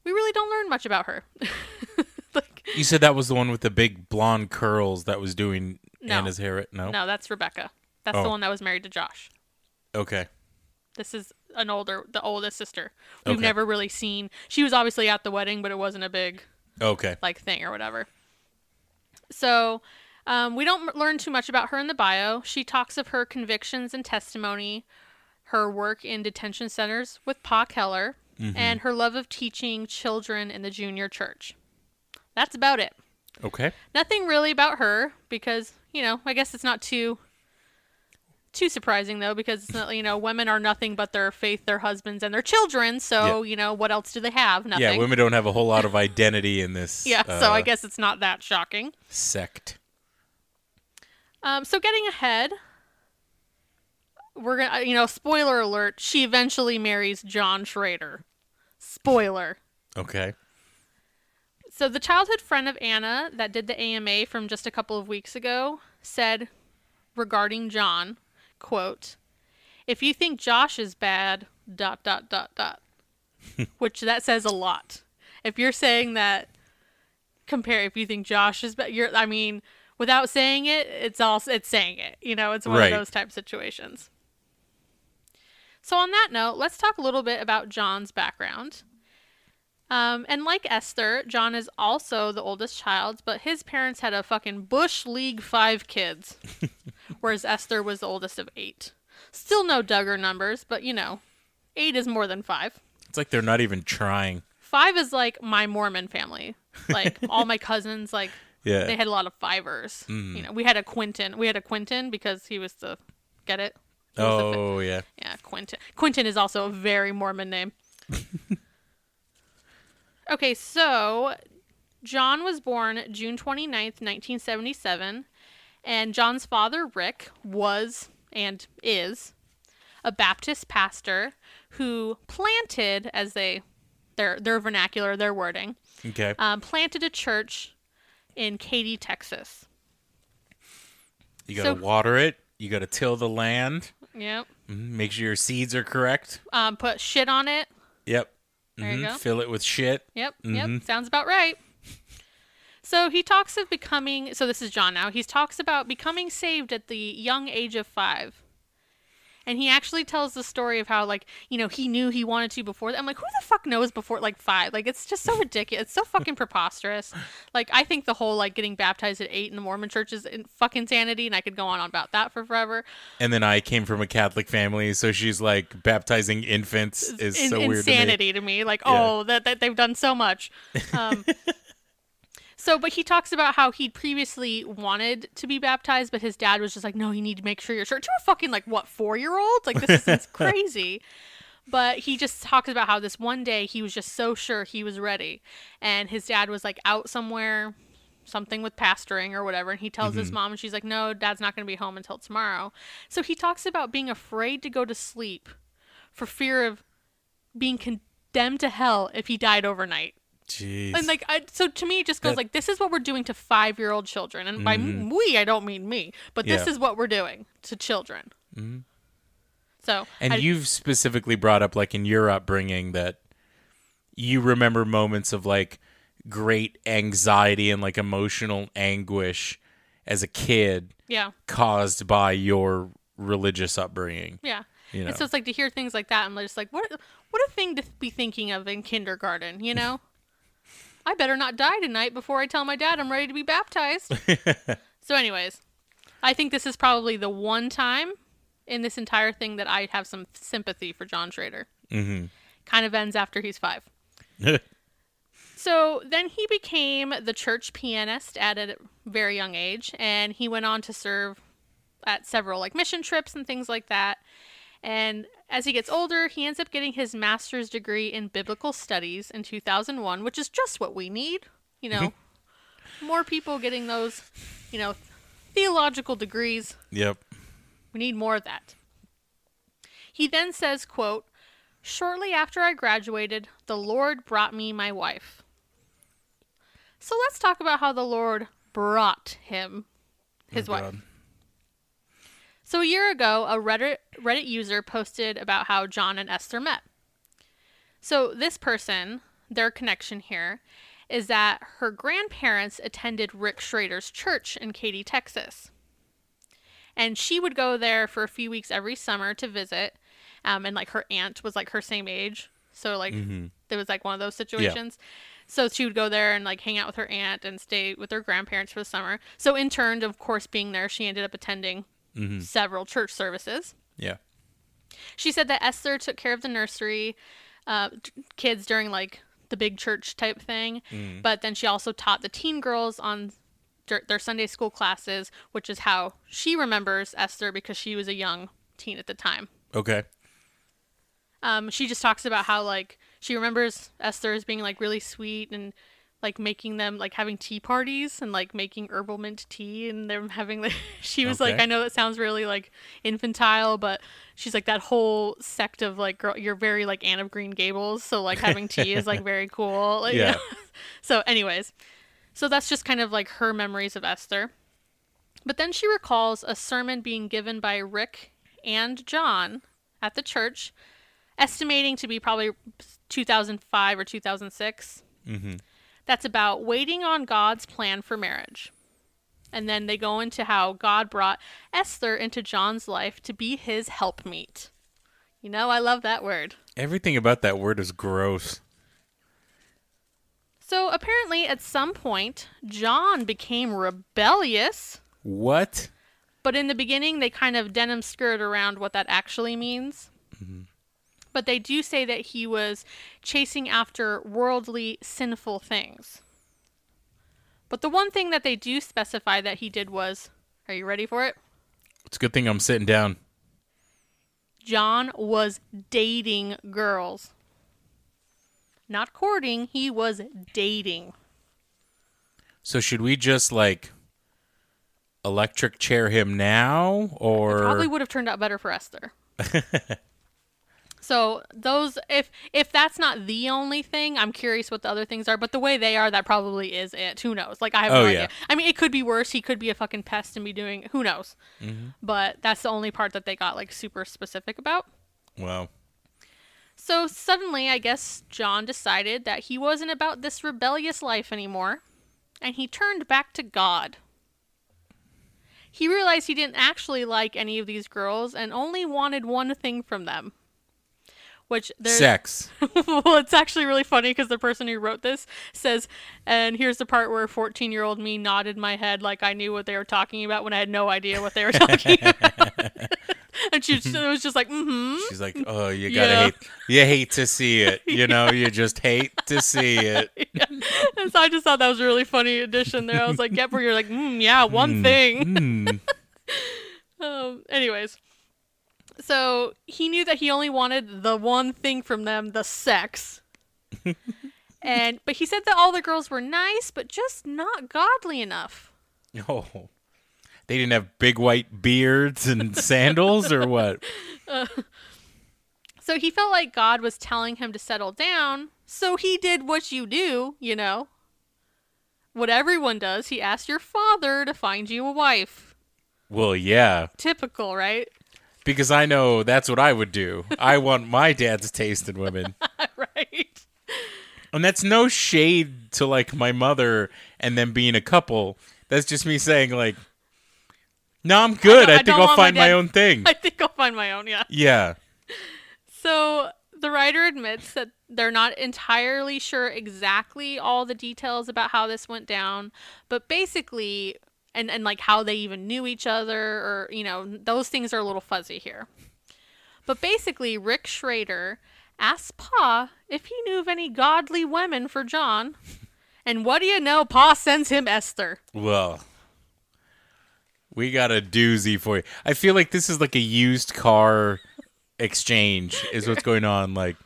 we really don't learn much about her. like, You said that was the one with the big blonde curls that was doing No. Anna's hair. No. no, that's Rebecca. That's the Oh. one that was married to Josh. Okay. This is an older, the oldest sister. We've Okay. never really seen. She was obviously at the wedding, but it wasn't a big Okay. like thing or whatever. So, um, we don't learn too much about her in the bio. She talks of her convictions and testimony, her work in detention centers with Pa Keller, and her love of teaching children in the junior church. That's about it. Okay. Nothing really about her because you know I guess it's not too too surprising though because it's not you know women are nothing but their faith, their husbands, and their children. So you know what else do they have? Nothing. Yeah, women don't have a whole lot of identity in this. Yeah, so I uh, guess it's not that shocking. sect. Um, so getting ahead, we're gonna, you know, spoiler alert. She eventually marries John Schrader. Spoiler. Okay. So the childhood friend of Anna that did the AMA from just a couple of weeks ago said regarding John, quote, "If you think Josh is bad, dot dot dot dot." Which that says a lot. If you're saying that compare if you think Josh is bad, you're I mean, without saying it, it's also it's saying it. You know, it's one Right. of those type situations. So on that note, let's talk a little bit about John's background. Um, and like Esther, John is also the oldest child, but his parents had a fucking Bush League five kids, whereas Esther was the oldest of eight. Still no Duggar numbers, but you know, eight is more than five. It's like they're not even trying. Five is like my Mormon family. Like all my cousins, like Yeah. they had a lot of fivers. You know, we had a Quentin. We had a Quentin because he was the get it. He was the fi- oh yeah. yeah, Quentin. Quentin is also a very Mormon name. okay, so John was born June 29th, 1977, and John's father, Rick, was and is a Baptist pastor who planted, as they their their vernacular, their wording, Okay. um, planted a church in Katy, Texas. you gotta so- water it. You gotta till the land. Yep. Mhm, Make sure your seeds are correct. Um, put shit on it. Yep. There you Mhm, go. Fill it with shit. Yep, Mhm. yep, sounds about right. So he talks of becoming. So this is John now. He talks about becoming saved at the young age of five, and he actually tells the story of how, like, you know, he knew he wanted to before that. I'm like, who the fuck knows before like five? Like, it's just so ridiculous. It's so fucking preposterous. Like, I think the whole like getting baptized at eight in the Mormon church is in fucking insanity, and I could go on about that for forever. And then I came from a Catholic family, so she's like baptizing infants is in- so weird to me. insanity to me. Like, Yeah. oh, that, that they've done so much. Um, so, but he talks about how he'd previously wanted to be baptized, but his dad was just like, no, you need to make sure you're sure. To a fucking like what four year old? Like this is it's crazy. But he just talks about how this one day he was just so sure he was ready, and his dad was like out somewhere, something with pastoring or whatever, and he tells his mm-hmm. mom, and she's like, "No, dad's not going to be home until tomorrow." So he talks about being afraid to go to sleep for fear of being condemned to hell if he died overnight. Jeez. And like, I, so to me, it just goes That- like, this is what we're doing to five-year-old children, and by m mm-hmm. we, I don't mean me, but this Yeah. is what we're doing to children. Mm-hmm. So, And I- you've specifically brought up, like in your upbringing, that you remember moments of like great anxiety and like emotional anguish as a kid yeah, caused by your religious upbringing. yeah. You know. And so it's like to hear things like that, I'm just like, what, what a thing to be thinking of in kindergarten, you know? I better not die tonight before I tell my dad I'm ready to be baptized. so, anyways, I think this is probably the one time in this entire thing that I have some sympathy for John Schrader. Mm-hmm. Kind of ends after he's five. So then he became the church pianist at a very young age, and he went on to serve at several like mission trips and things like that. And as he gets older, he ends up getting his master's degree in biblical studies in 2001, which is just what we need. You know, mm-hmm. more people getting those, you know, theological degrees. yep. We need more of that. He then says, quote, Shortly after I graduated, the Lord brought me my wife. So let's talk about how the Lord brought him his Oh, wife. God. So a year ago, a Reddit Reddit user posted about how John and Esther met. So this person, their connection here, is that her grandparents attended Rick Schrader's church in Katy, Texas. And she would go there for a few weeks every summer to visit. Um, and like her aunt was like her same age. So like it was like one of those situations. So she would go there and like hang out with her aunt and stay with her grandparents for the summer. So in turn, of course, being there, she ended up attending several church services. Yeah. She said that Esther took care of the nursery uh, kids during like the big church type thing, but then she also taught the teen girls on their Sunday school classes, which is how she remembers Esther because she was a young teen at the time. Okay. Um, she just talks about how like she remembers Esther as being like really sweet and like making them like having tea parties and like making herbal mint tea and them having like she was like I know that sounds really like infantile but she's like that whole sect of like girl you're very like Anne of Green Gables so like having tea is like very cool like, you Yeah. know? so anyways so that's just kind of like her memories of Esther but then she recalls a sermon being given by Rick and John at the church estimating to be probably 2005 or 2006 Mm-hmm. That's about waiting on God's plan for marriage. And then they go into how God brought Esther into John's life to be his helpmeet. You know, I love that word. Everything about that word is gross. So apparently, at some point, John became rebellious. What? But in the beginning, they kind of denim skirt around what that actually means. But they do say that he was chasing after worldly, sinful things. But the one thing that they do specify that he did was are you ready for it? It's a good thing I'm sitting down. John was dating girls. Not courting, he was dating. So should we just like electric chair him now or Probably would have turned out better for Esther. so those if if that's not the only thing, I'm curious what the other things are. But the way they are, that probably is it. Who knows? Like I have Oh, no yeah. idea. I mean, it could be worse. He could be a fucking pest and be doing who knows. Mm-hmm. But that's the only part that they got like super specific about. well, So suddenly, I guess John decided that he wasn't about this rebellious life anymore, and he turned back to God. He realized he didn't actually like any of these girls and only wanted one thing from them. Which there's sex. well, it's actually really funny because the person who wrote this says, and here's the part where 14 year old me nodded my head like I knew what they were talking about when I had no idea what they were talking about. and she just- it was just like, mm hmm. She's like, "Oh, you got to Yeah. hate you hate to see it. You know, you just hate to see it." And so I just thought that was a really funny addition there. I was like, yep, where you're like, mm, yeah, one thing. Mm. Um, anyways, so he knew that he only wanted the one thing from them, the sex. and but he said that all the girls were nice, but just not godly enough. Oh. They didn't have big white beards and sandals or what? So he felt like God was telling him to settle down. So he did what you do, you know. What everyone does, he asked your father to find you a wife. Well, yeah, Typical, right? Because I know that's what I would do. I want my dad's taste in women. right. And that's no shade to like my mother and them being a couple. That's just me saying like No, I'm good. I, I think I'll want my find my own thing. I think I'll find my own, yeah. yeah. So the writer admits that they're not entirely sure exactly all the details about how this went down, but basically, and, and like how they even knew each other, or, you know, those things are a little fuzzy here. But basically, Rick Schrader asked Pa if he knew of any godly women for John. And what do you know? Pa sends him Esther. Well, we got a doozy for you. I feel like this is like a used car exchange is what's going on like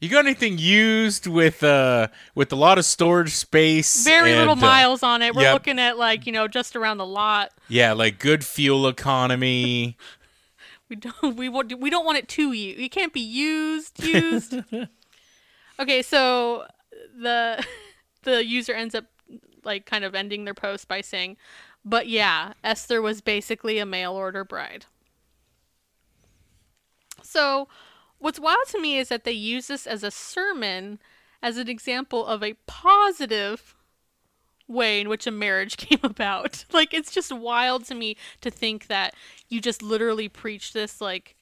you got anything used with uh with a lot of storage space Very little and, uh, miles on it. We're yep. looking at like, you know, just around the lot. yeah like good fuel economy We don't we want we don't want it too used. It can't be used used. okay, so the the user ends up like kind of ending their post by saying, "But yeah, Esther was basically a mail order bride." So, what's wild to me is that they use this as a sermon as an example of a positive way in which a marriage came about. Like it's just wild to me to think that you just literally preach this like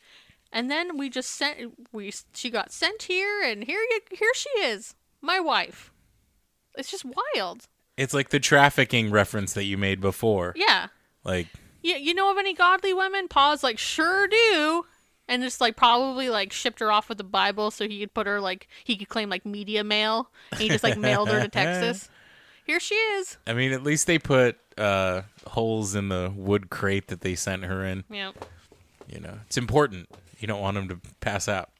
and then we just sent we she got sent here and here you here she is, my wife. It's just wild. it's like the trafficking reference that you made before Yeah. like You, you know of any godly women? Pa's like, sure do. And just like probably like shipped her off with the Bible so he could put her like he could claim like media mail. And he just like mailed her to Texas. Here she is. i mean at least they put uh holes in the wood crate that they sent her in Yeah. you know it's important you don't want them to pass out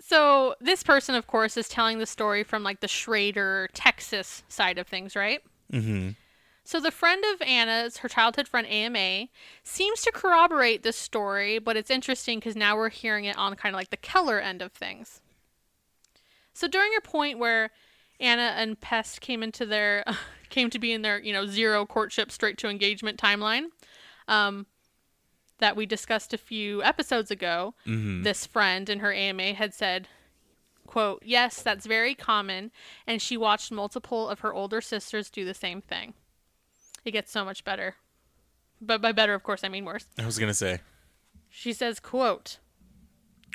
So this person, of course, is telling the story from like the Schrader, Texas side of things, right? Mm-hmm. So the friend of Anna's, her childhood friend AMA, seems to corroborate this story, but it's interesting because now we're hearing it on kind of like the Keller end of things. So during a point where Anna and Pest came into their came to be in their you know zero courtship straight to engagement timeline, um, that we discussed a few episodes ago, this friend and her AMA had said, "quote Yes, that's very common," and she watched multiple of her older sisters do the same thing. It gets so much better. But by better, of course, I mean worse. I was gonna say. She says, quote,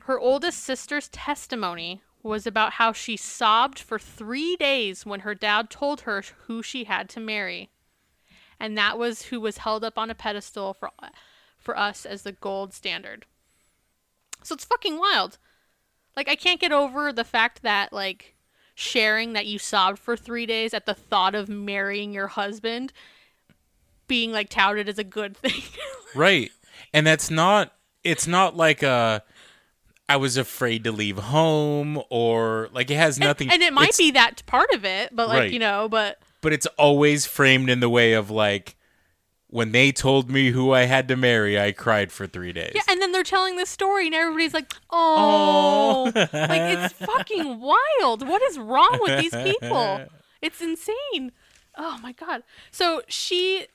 Her oldest sister's testimony was about how she sobbed for three days when her dad told her who she had to marry. And that was who was held up on a pedestal for for us as the gold standard. So it's fucking wild. Like I can't get over the fact that like sharing that you sobbed for 3 days at the thought of marrying your husband being like touted as a good thing. Right. And that's not it's not like a I was afraid to leave home or like it has nothing and it might be that part of it, but like Right. you know, but but it's always framed in the way of like when they told me who I had to marry, I cried for 3 days. yeah, and then they're telling this story, and everybody's like, "Oh, oh. like it's fucking wild. What is wrong with these people? It's insane. Oh my god." So she,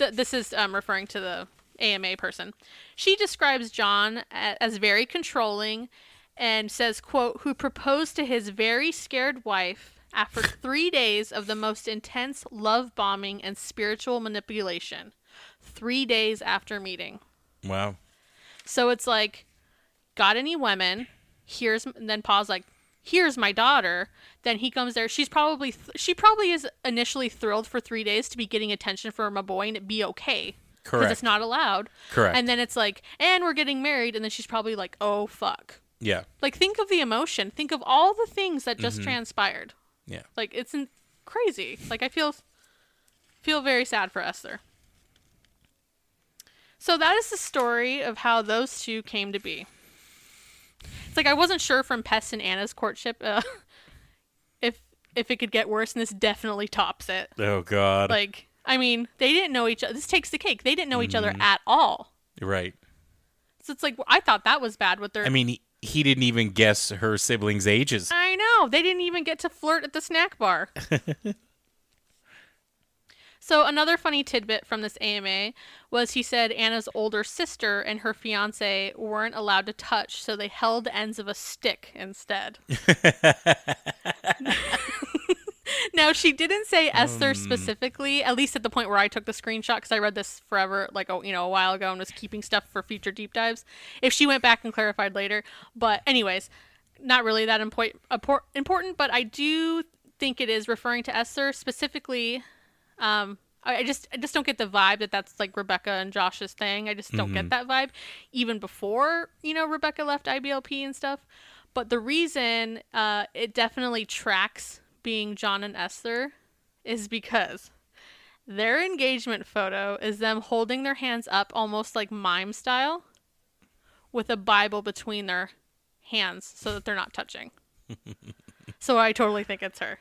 th- this is um, referring to the AMA person. She describes John as very controlling, and says, "quote Who proposed to his very scared wife." After three days of the most intense love bombing and spiritual manipulation, three days after meeting. Wow. So it's like, got any women? Here's and then Pa's like, here's my daughter. Then he comes there. She's probably th- she probably is initially thrilled for three days to be getting attention from a boy and it be okay because Correct. it's not allowed. Correct. And then it's like, and we're getting married, and then she's probably like, oh fuck. Yeah. Like think of the emotion. Think of all the things that Mm-hmm. just transpired. Yeah. Like it's in- crazy. Like I feel feel very sad for Esther. So that is the story of how those two came to be. It's like I wasn't sure from Pest and Anna's courtship uh, if if it could get worse, and this definitely tops it. Oh god. Like I mean, they didn't know each other. This takes the cake. They didn't know each Mm-hmm. other at all. right. So it's like I thought that was bad with their. I mean, he, he didn't even guess her siblings' ages. I know. They didn't even get to flirt at the snack bar. so, another funny tidbit from this AMA was he said Anna's older sister and her fiance weren't allowed to touch, so they held the ends of a stick instead. now, she didn't say Esther um. specifically, at least at the point where I took the screenshot because I read this forever, like, a, you know, a while ago and was keeping stuff for future deep dives. If she went back and clarified later. But, anyways, not really that import, import, important, but I do think it is referring to Esther specifically. Um, I, just I just don't get the vibe that that's like Rebecca and Josh's thing. I just don't get that vibe, even before you know Rebecca left IBLP and stuff. But the reason uh, it definitely tracks being John and Esther is because their engagement photo is them holding their hands up almost like mime style with a Bible between their hands so that they're not touching. so I totally think it's her.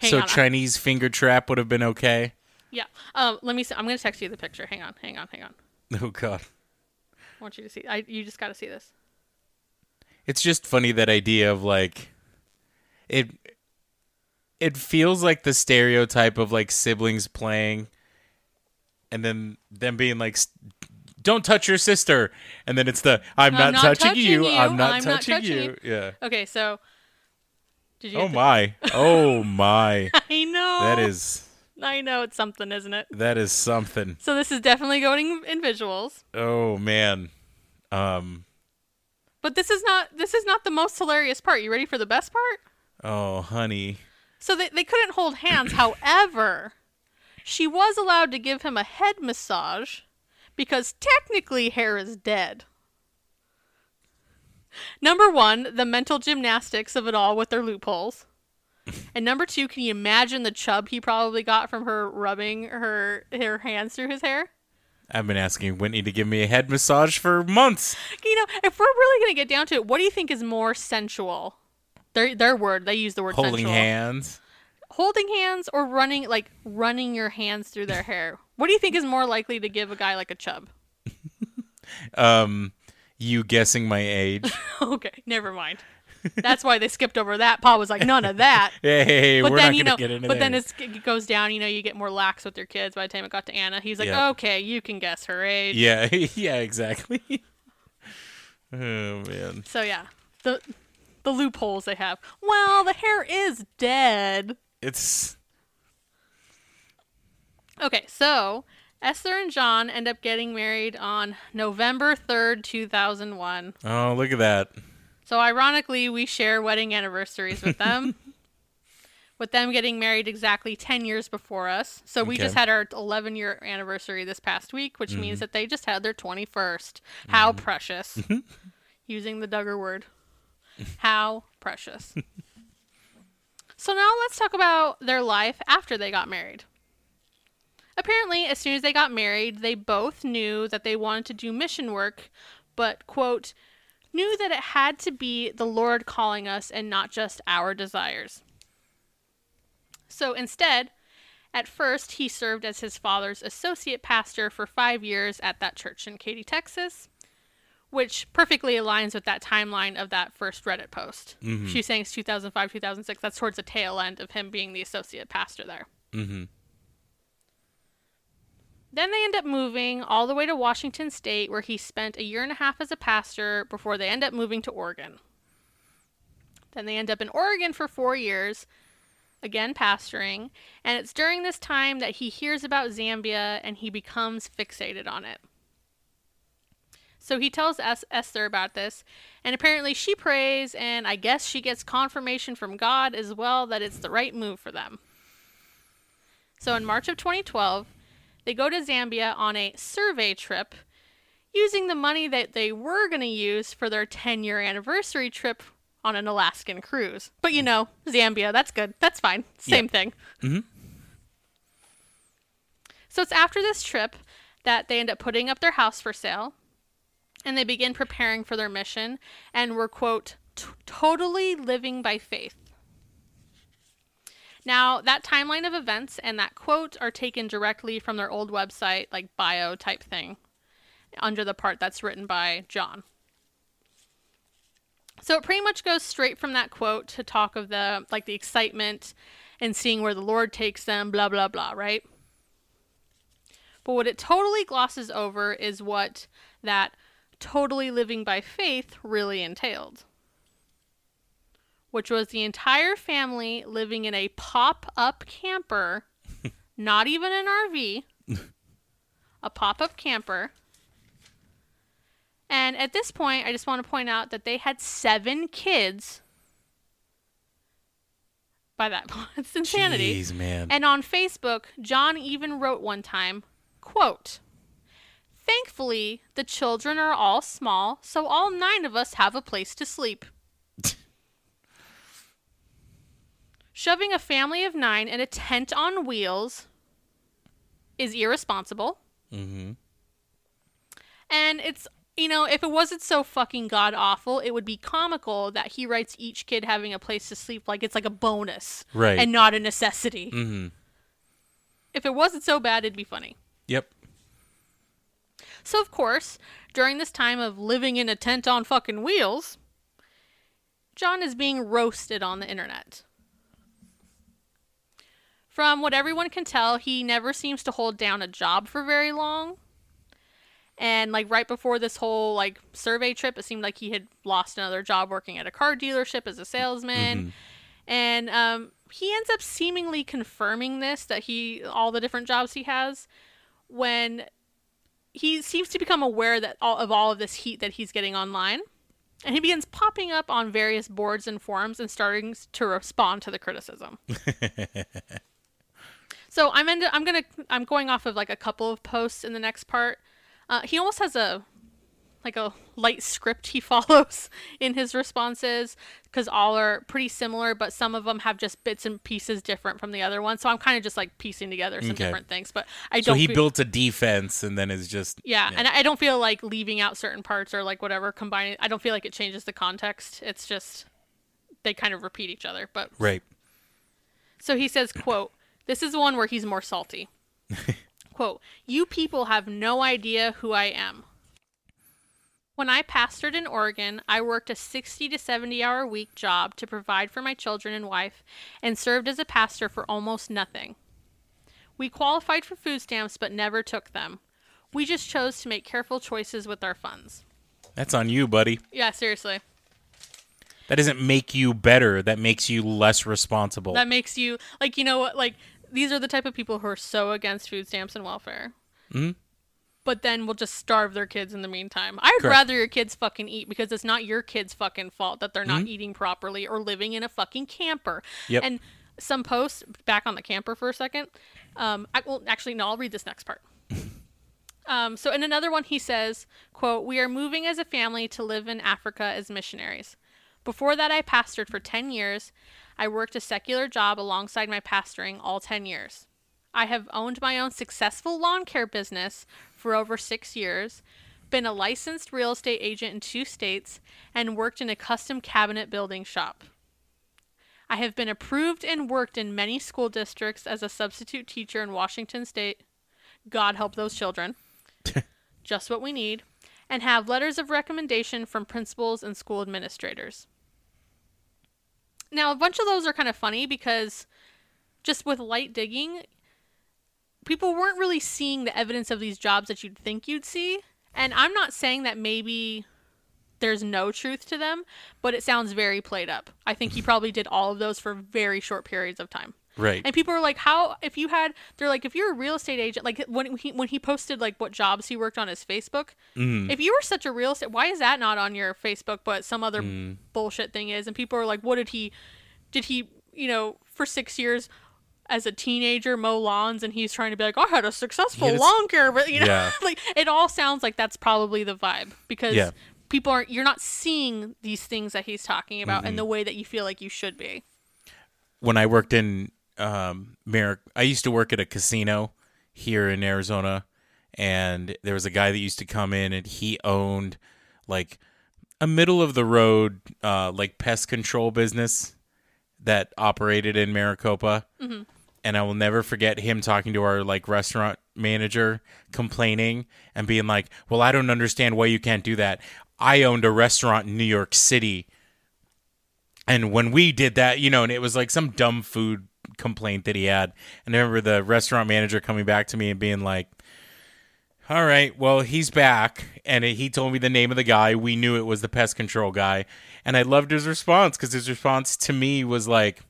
Hang so on. Chinese finger trap would have been okay. yeah. Um, let me see. I'm going to text you the picture. Hang on. Hang on. Hang on. Oh god. I want you to see. I you just got to see this. It's just funny that idea of like it it feels like the stereotype of like siblings playing and then them being like don't touch your sister and then it's the I'm, not, not touching, touching you, I'm not I'm not touching touching you. you." Yeah. Okay, so did you? Oh my. Oh my. I know. That is I know it's something, isn't it? that is something. So this is definitely going in visuals, Oh man. Um but this is not. This is not the most hilarious part. You ready for the best part? oh honey. So they they couldn't hold hands. However, she was allowed to give him a head massage because technically hair is dead. Number one, the mental gymnastics of it all with their loopholes. And number two, can you imagine the chub he probably got from her rubbing her her hands through his hair? I've been asking Whitney to give me a head massage for months. You know, if we're really gonna get down to it, what do you think is more sensual? Their their word. They use the word Holding sensual. hands. Holding hands or running like running your hands through their hair. What do you think is more likely to give a guy like a chub? Um, you guessing my age? okay, never mind. That's why they skipped over that. Pa was like, none of that. hey, But we're then not you gonna get into but that. then it's, it goes down. You know, you get more lax with your kids. By the time it got to Anna, he's like, Yeah. okay, you can guess her age. yeah, yeah, exactly. oh man. So yeah, the the loopholes they have. Well, the hair is dead. It's Okay, so Esther and John end up getting married on November 3rd, 2001. oh look at that. So ironically, we share wedding anniversaries with them. with them getting married exactly 10 years before us. So we Okay. just had our 11 year anniversary this past week, which means mm-hmm. that they just had their 21st. How mm-hmm. precious. Using the Duggar word. How precious. so now let's talk about their life after they got married. Apparently, as soon as they got married, they both knew that they wanted to do mission work, but, quote, knew that it had to be the Lord calling us and not just our desires. So instead, at first, he served as his father's associate pastor for five years at that church in Katy, Texas, which perfectly aligns with that timeline of that first Reddit post. She's saying it's 2005, 2006. That's towards the tail end of him being the associate pastor there. Mm-hmm. Then they end up moving all the way to Washington State, where he spent a year and a half as a pastor before they end up moving to Oregon. Then they end up in Oregon for four years, again pastoring, and it's during this time that he hears about Zambia and he becomes fixated on it. So he tells Es- Esther about this, and apparently she prays, and I guess she gets confirmation from God as well that it's the right move for them. So in March of 2012, they go to Zambia on a survey trip using the money that they were going to use for their 10 year anniversary trip on an Alaskan cruise. But you know, Zambia, that's good. That's fine. Same thing. Mhm. So it's after this trip that they end up putting up their house for sale and they begin preparing for their mission and were, quote, "t- totally living by faith. Now, that timeline of events and that quote are taken directly from their old website, like bio type thing, under the part that's written by John. So it pretty much goes straight from that quote to talk of the like the excitement and seeing where the Lord takes them, blah blah blah, right? But what it totally glosses over is what that totally living by faith really entailed which was the entire family living in a pop up camper, not even an RV, a pop up camper. And at this point, I just want to point out that they had seven kids. By that point, it's insanity. Jeez, man. And on Facebook, John even wrote one time, quote, Thankfully, the children are all small, so all nine of us have a place to sleep. Shoving a family of nine in a tent on wheels is irresponsible. mm-hmm. And it's, you know, if it wasn't so fucking god awful, it would be comical that he writes each kid having a place to sleep like it's like a bonus Right. and not a necessity. Mm-hmm. If it wasn't so bad, it'd be funny. Yep. So, of course, during this time of living in a tent on fucking wheels, John is being roasted on the internet. From what everyone can tell, he never seems to hold down a job for very long. And like right before this whole like survey trip, it seemed like he had lost another job working at a car dealership as a salesman. And um, he ends up seemingly confirming this that he all the different jobs he has when he seems to become aware that all of all of this heat that he's getting online and he begins popping up on various boards and forums and starting to respond to the criticism so i'm into, i'm gonna i'm going off of like a couple of posts in the next part uh, he almost has a like a light script he follows in his responses because all are pretty similar, but some of them have just bits and pieces different from the other one. So I'm kind of just like piecing together some Okay. different things. But I don't. So he built a defense and then is just yeah, and I don't feel like leaving out certain parts or like whatever combining. I don't feel like it changes the context. It's just they kind of repeat each other. But right. so he says, quote, this is one where he's more salty. quote, you people have no idea who I am. When I pastored in Oregon, I worked a 60 to 70 hour week job to provide for my children and wife and served as a pastor for almost nothing. We qualified for food stamps but never took them. We just chose to make careful choices with our funds. That's on you, buddy. Yeah, seriously. That doesn't make you better. That makes you less responsible. That makes you like you know what like these are the type of people who are so against food stamps and welfare. Mhm. But then will just starve their kids in the meantime. I'd Correct. rather your kids fucking eat because it's not your kids' fucking fault that they're Mm-hmm. not eating properly or living in a fucking camper. Yep. And some posts back on the camper for a second. Um, I well actually no, I'll read this next part. Um, so in another one, he says, "quote We are moving as a family to live in Africa as missionaries. Before that, I pastored for ten years. I worked a secular job alongside my pastoring all ten years. I have owned my own successful lawn care business for over six years, been a licensed real estate agent in two states, and worked in a custom cabinet building shop." I have been approved and worked in many school districts as a substitute teacher in Washington State. God help those children. Just what we need. And have letters of recommendation from principals and school administrators. Now, a bunch of those are kind of funny because just with light digging, people weren't really seeing the evidence of these jobs that you'd think you'd see. And I'm not saying that maybe there's no truth to them, but it sounds very played up. I think he probably did all of those for very short periods of time. Right. And people are like, "How? If you had, they're like, if you're a real estate agent, like when he when he posted like what jobs he worked on his Facebook, Mm. if you were such a real estate, why is that not on your Facebook, but some other Mm. bullshit thing is? And people are like, what did he, did he, you know, for six years as a teenager mow lawns, and he's trying to be like, I had a successful had a lawn care, but you know, Yeah. like it all sounds like that's probably the vibe because. Yeah. People aren't. You're not seeing these things that he's talking about Mm-hmm. in the way that you feel like you should be. when I worked in um, Merrick, I used to work at a casino here in Arizona, and there was a guy that used to come in, and he owned like a middle of the road uh, like pest control business that operated in Maricopa. And I will never forget him talking to our like restaurant manager, complaining and being like, "Well, I don't understand why you can't do that. I owned a restaurant in New York City." And when we did that, you know, and it was like some dumb food complaint that he had. And I remember the restaurant manager coming back to me and being like, all right, well, he's back. And he told me the name of the guy. We knew it was the pest control guy. And I loved his response because his response to me was like,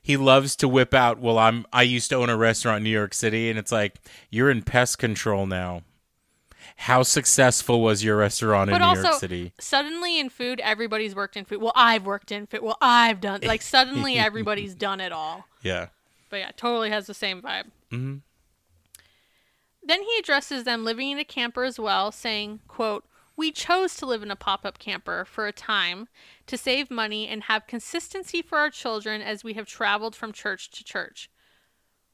he loves to whip out, well, I'm I used to own a restaurant in New York City. And it's like, you're in pest control now. How successful was your restaurant in but New also York City? suddenly in food everybody's worked in food well i've worked in food well i've done like suddenly everybody's done it all Yeah. but yeah totally has the same vibe Mm-hmm. then he addresses them living in a camper as well saying quote we chose to live in a pop-up camper for a time to save money and have consistency for our children as we have traveled from church to church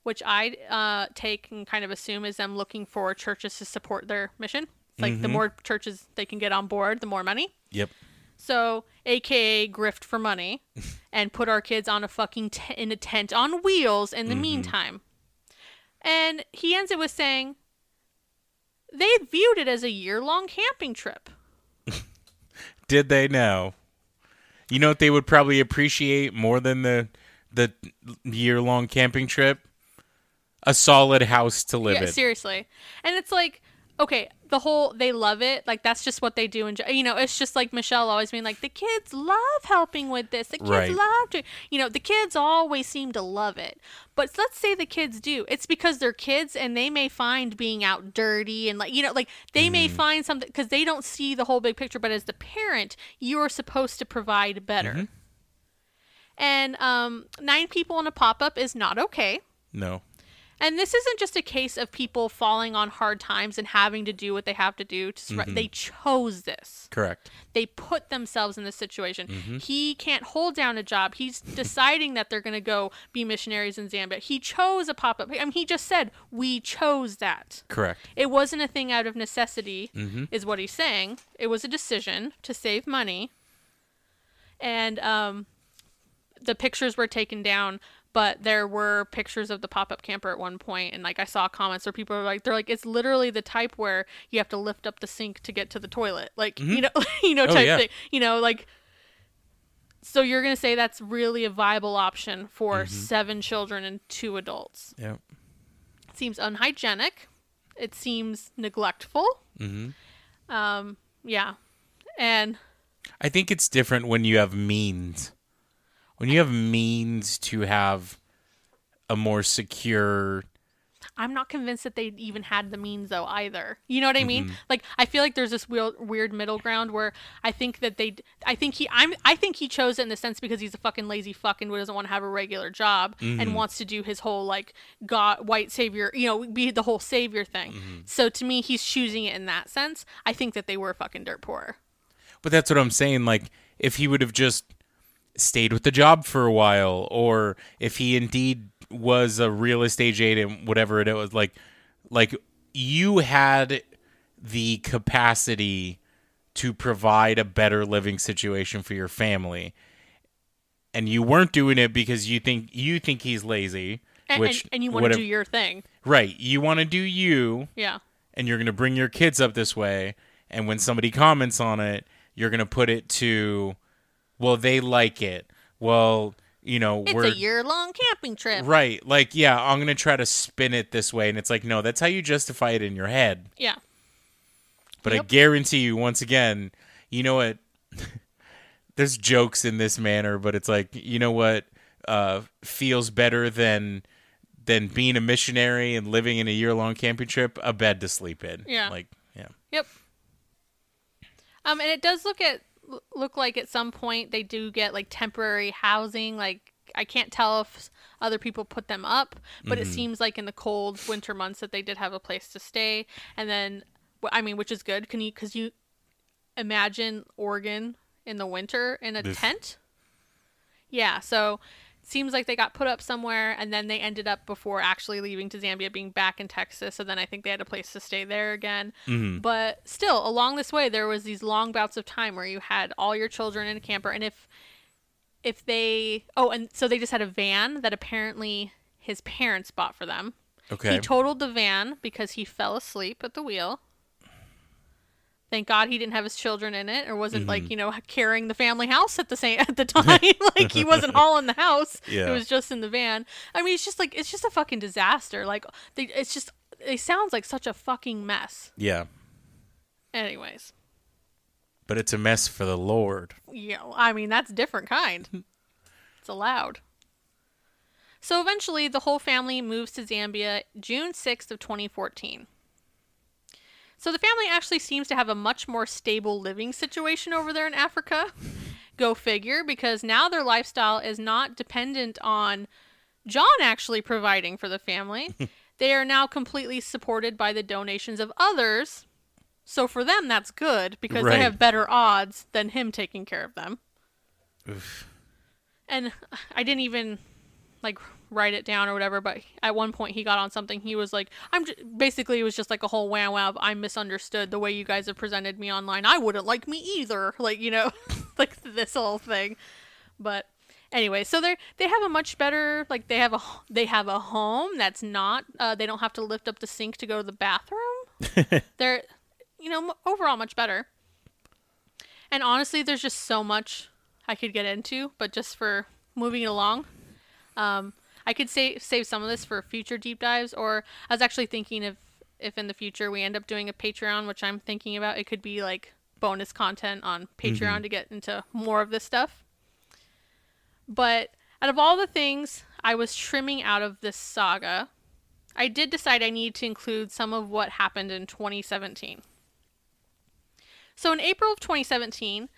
which i uh, take and kind of assume is them looking for churches to support their mission it's like the more churches they can get on board the more money Yep. so, AKA grift for money, and put our kids on a fucking t- in a tent on wheels in the meantime. And he ends it with saying they viewed it as a year long camping trip. Did they know? You know what they would probably appreciate more than the the year long camping trip? A solid house to live yeah, in. seriously. And it's like, okay, the whole they love it. Like that's just what they do. And you know, it's just like Michelle always being like, the kids love helping with this. The kids Right. love to. You know, the kids always seem to love it. But let's say the kids do. It's because they're kids and they may find being out dirty and like you know, like they may find something because they don't see the whole big picture. But as the parent, you are supposed to provide better. And um, nine people in a pop up is not okay. No. And this isn't just a case of people falling on hard times and having to do what they have to do to survive. Mm-hmm. They chose this. Correct. They put themselves in this situation. Mm-hmm. He can't hold down a job. He's deciding that they're going to go be missionaries in Zambia. He chose a pop up. I mean, he just said, We chose that. Correct. It wasn't a thing out of necessity, mm-hmm. is what he's saying. It was a decision to save money. And um, the pictures were taken down, but there were pictures of the pop up camper at one point, and like I saw comments where people were like, "They're like, it's literally the type where you have to lift up the sink to get to the toilet, like you know, you know, Oh, type yeah. thing, you know, like." So you're gonna say that's really a viable option for seven children and two adults? Yeah. It seems unhygienic. It seems neglectful. Mm-hmm. Um, yeah, and I think it's different when you have means. When you have means to have a more secure I'm not convinced that they even had the means though either. You know what I mean? Mm-hmm. Like I feel like there's this weird, weird middle ground where I think that they, I think he, I'm, I think he chose it in the sense because he's a fucking lazy fuck and doesn't want to have a regular job and mm-hmm. wants to do his whole like God, white savior, you know, be the whole savior thing. Mm-hmm. So to me, he's choosing it in that sense. I think that they were fucking dirt poor. But that's what I'm saying. Like, if he would have just stayed with the job for a while, or if he indeed was a real estate agent, whatever it was, like, like you had the capacity to provide a better living situation for your family, and you weren't doing it because you think you think he's lazy, And, which and, and you want to do your thing. right. You want to do you, Yeah. and you're going to bring your kids up this way and when somebody comments on it you're going to put it to well they like it well you know It's we're a year long camping trip. right like yeah i'm going to try to spin it this way and it's like no that's how you justify it in your head Yeah. but i guarantee you once again you know what there's jokes in this manner but it's like you know what uh feels better than than being a missionary and living in a year long camping trip a bed to sleep in Yeah. like yeah Yep. Um, and it does look at look like at some point they do get like temporary housing. Like I can't tell if other people put them up, but it mm-hmm. seems like in the cold winter months that they did have a place to stay. And then, I mean, which is good. Can you because you imagine Oregon in the winter in a Oof. tent? Yeah. So seems like they got put up somewhere and then they ended up before actually leaving to Zambia being back in Texas. So then I think they had a place to stay there again. Mm-hmm. But still, along this way, there was these long bouts of time where you had all your children in a camper, and if if they oh, and so they just had a van that apparently his parents bought for them. okay He totaled the van because he fell asleep at the wheel. Thank God he didn't have his children in it, or wasn't Mm-hmm. like you know carrying the family house at the same at the time. like he wasn't hauling the house; Yeah. it was just in the van. I mean, it's just like it's just a fucking disaster. Like they, it's just it sounds like such a fucking mess. Yeah. Anyways, But it's a mess for the Lord. yeah, I mean that's a different kind. it's allowed. So eventually, the whole family moves to Zambia June sixth of twenty fourteen. So the family actually seems to have a much more stable living situation over there in Africa. Go figure, because now their lifestyle is not dependent on John actually providing for the family. they are now completely supported by the donations of others. So for them, that's good because Right. they have better odds than him taking care of them. And I didn't even like write it down or whatever, but at one point he got on something. He was like, "I'm j- basically it was just like a whole wow wow. I'm misunderstood the way you guys have presented me online. I wouldn't like me either. Like you know, like this whole thing." But anyway, so they they have a much better like they have a they have a home that's not uh, they don't have to lift up the sink to go to the bathroom. They're you know m- overall much better. And honestly, there's just so much I could get into, but just for moving it along, um, I could say save some of this for future deep dives. Or I was actually thinking if if in the future we end up doing a Patreon, which I'm thinking about, it could be like bonus content on Patreon to get into more of this stuff. But out of all the things I was trimming out of this saga, I did decide I need to include some of what happened in 2017. So in April of 2017,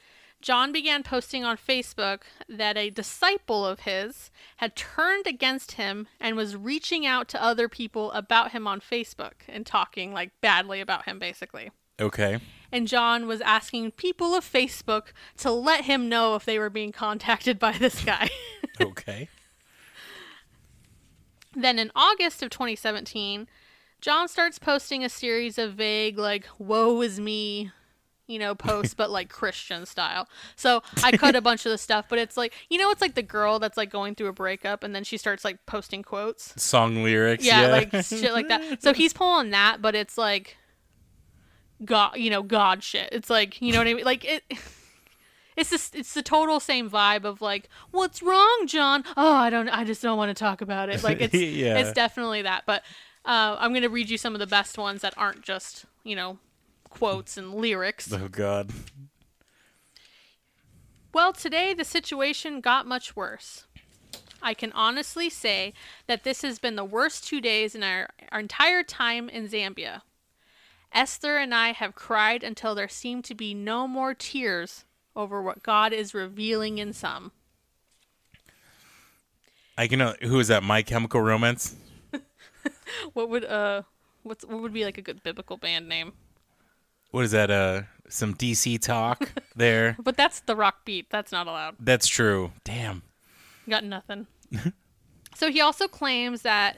John began posting on Facebook that a disciple of his had turned against him and was reaching out to other people about him on Facebook and talking like badly about him basically. Okay. And John was asking people of Facebook to let him know if they were being contacted by this guy. Okay. Then in August of 2017, John starts posting a series of vague, like, woe is me, you know, posts, but like Christian style. So I cut a bunch of the stuff, but it's like, you know, it's like the girl that's like going through a breakup and then she starts like posting quotes. Song lyrics. Yeah, Yeah. like shit like that. So he's pulling that, but it's like, God, you know, God shit. It's like, you know what I mean? Like it. It's just, it's the total same vibe of like, what's wrong, John? Oh, I don't, I just don't want to talk about it. Like it's, Yeah. it's definitely that. But uh, I'm gonna read you some of the best ones that aren't just, you know, quotes and lyrics. oh God. Well, today the situation got much worse. I can honestly say that this has been the worst two days in our, our entire time in Zambia. Esther and I have cried until there seem to be no more tears over what God is revealing in some. I can. Uh, who is that? My Chemical Romance. What would uh what's what would be like a good biblical band name? What is that? Uh, some DC talk there. But that's the rock beat. That's not allowed. That's true. Damn. Got nothing. so he also claims that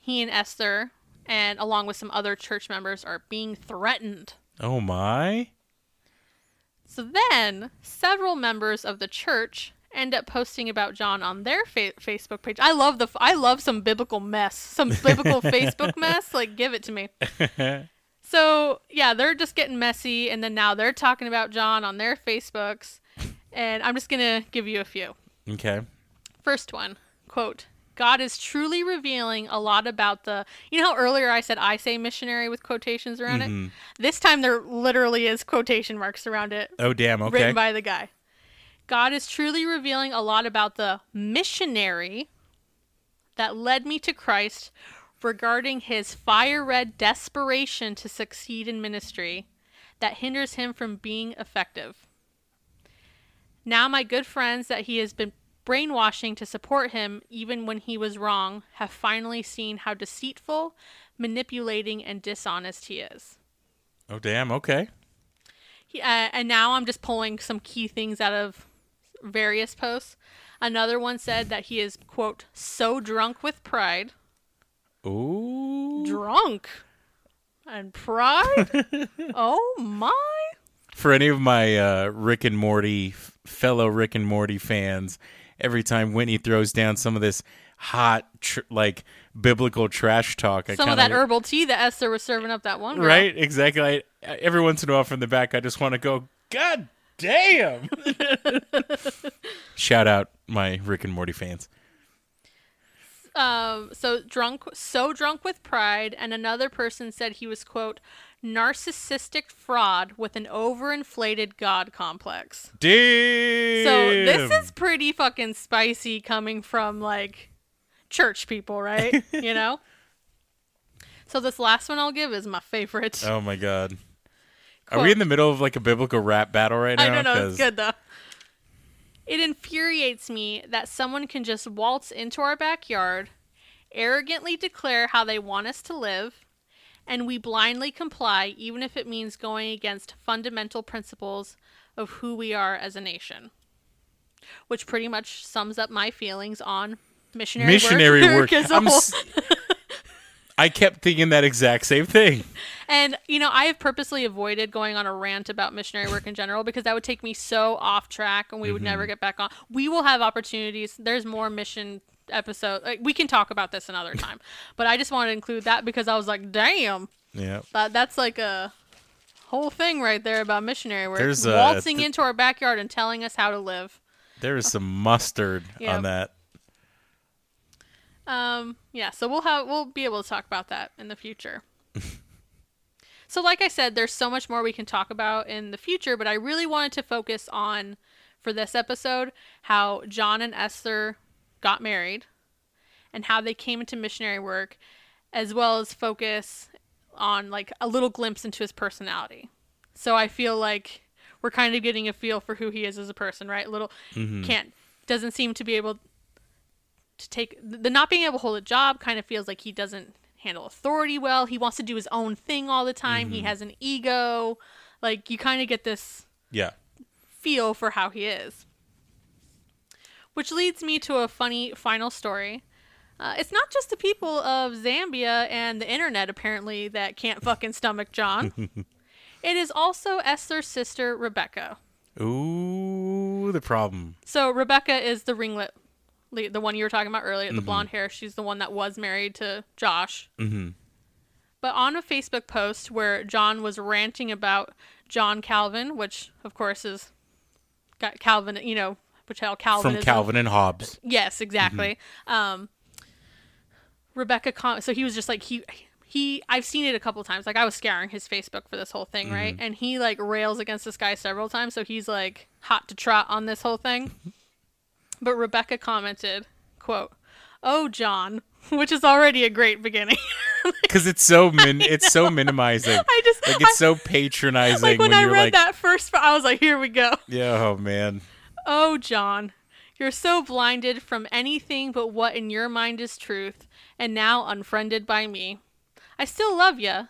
he and Esther and along with some other church members are being threatened. Oh my. So then, several members of the church end up posting about John on their fa- Facebook page. I love the f- I love some biblical mess, some biblical Facebook mess. Like, give it to me. So yeah, they're just getting messy, and then now they're talking about John on their Facebooks, and I'm just gonna give you a few. Okay. First one quote. God is truly revealing a lot about the. You know how earlier I said I say missionary with quotations around it? Mm-hmm. This time there literally is quotation marks around it Oh damn. Okay. written by the guy. God is truly revealing a lot about the missionary that led me to Christ regarding his fire red desperation to succeed in ministry that hinders him from being effective. Now, my good friends that he has been brainwashing to support him even when he was wrong have finally seen how deceitful, manipulating, and dishonest he is. oh damn. Okay. He, uh, and now I'm just pulling some key things out of various posts. Another one said that he is, quote, so drunk with pride. Ooh. Drunk? And pride? oh my. For any of my uh, Rick and Morty fellow Rick and Morty fans, every time Whitney throws down some of this hot tr- like biblical trash talk, I Some kinda, of that herbal tea that Esther was serving up that one girl. Right, exactly. I, every once in a while from the back, I just want to go, God damn! Shout out my Rick and Morty fans. Um, so drunk, so drunk with pride, and another person said he was quote narcissistic fraud with an overinflated god complex. Damn. So this is pretty fucking spicy coming from like church people, right? you know. So this last one I'll give is my favorite. Oh my god. Are we in the middle of like a biblical rap battle right now? I don't know. It's good though. It infuriates me that someone can just waltz into our backyard, arrogantly declare how they want us to live, and we blindly comply, even if it means going against fundamental principles of who we are as a nation. Which pretty much sums up my feelings on missionary, Missionary work. as a I'm whole. s- I kept thinking that exact same thing. And you know, I have purposely avoided going on a rant about missionary work in general because that would take me so off track and we would never mm-hmm. get back on. We will have opportunities. There's more mission episode. Like, we can talk about this another time. but I just wanted to include that because I was like, damn, Yeah. that that's like a whole thing right there about missionary work. There's, waltzing th- into our backyard and telling us how to live. There is some mustard Yeah. on that. Um, yeah, so we'll have we'll be able to talk about that in the future. so like I said, there's so much more we can talk about in the future, but I really wanted to focus on for this episode how John and Esther got married and how they came into missionary work as well as focus on like a little glimpse into his personality. So I feel like we're kind of getting a feel for who he is as a person, right? Little can't doesn't seem to be able to take the not being able to hold a job kind of feels like he doesn't handle authority well. He wants to do his own thing all the time. He has an ego. Like you kind of get this Yeah. feel for how he is. Which leads me to a funny final story. Uh, it's not just the people of Zambia and the internet, apparently, that can't fucking stomach John. it is also Esther's sister, Rebecca. Ooh, the problem. So, Rebecca is the ringlet, the one you were talking about earlier, the blonde hair. She's the one that was married to Josh. Mm-hmm. But on a Facebook post where John was ranting about John Calvin, which, of course, is got Calvin, you know, which how Calvin From Calvin and Hobbes. Yes, exactly. Um, Rebecca, com- so he was just like he he. I've seen it a couple times. Like I was scouring his Facebook for this whole thing, right? And he like rails against this guy several times. So he's like hot to trot on this whole thing. but Rebecca commented, "quote Oh, John," which is already a great beginning. Because it's so min- it's so minimizing. I just Like it's so patronizing like when, when I read like, that first, I was like, "Here we go." yeah, oh man. Oh, John, you're so blinded from anything but what in your mind is truth, and now unfriended by me. I still love you,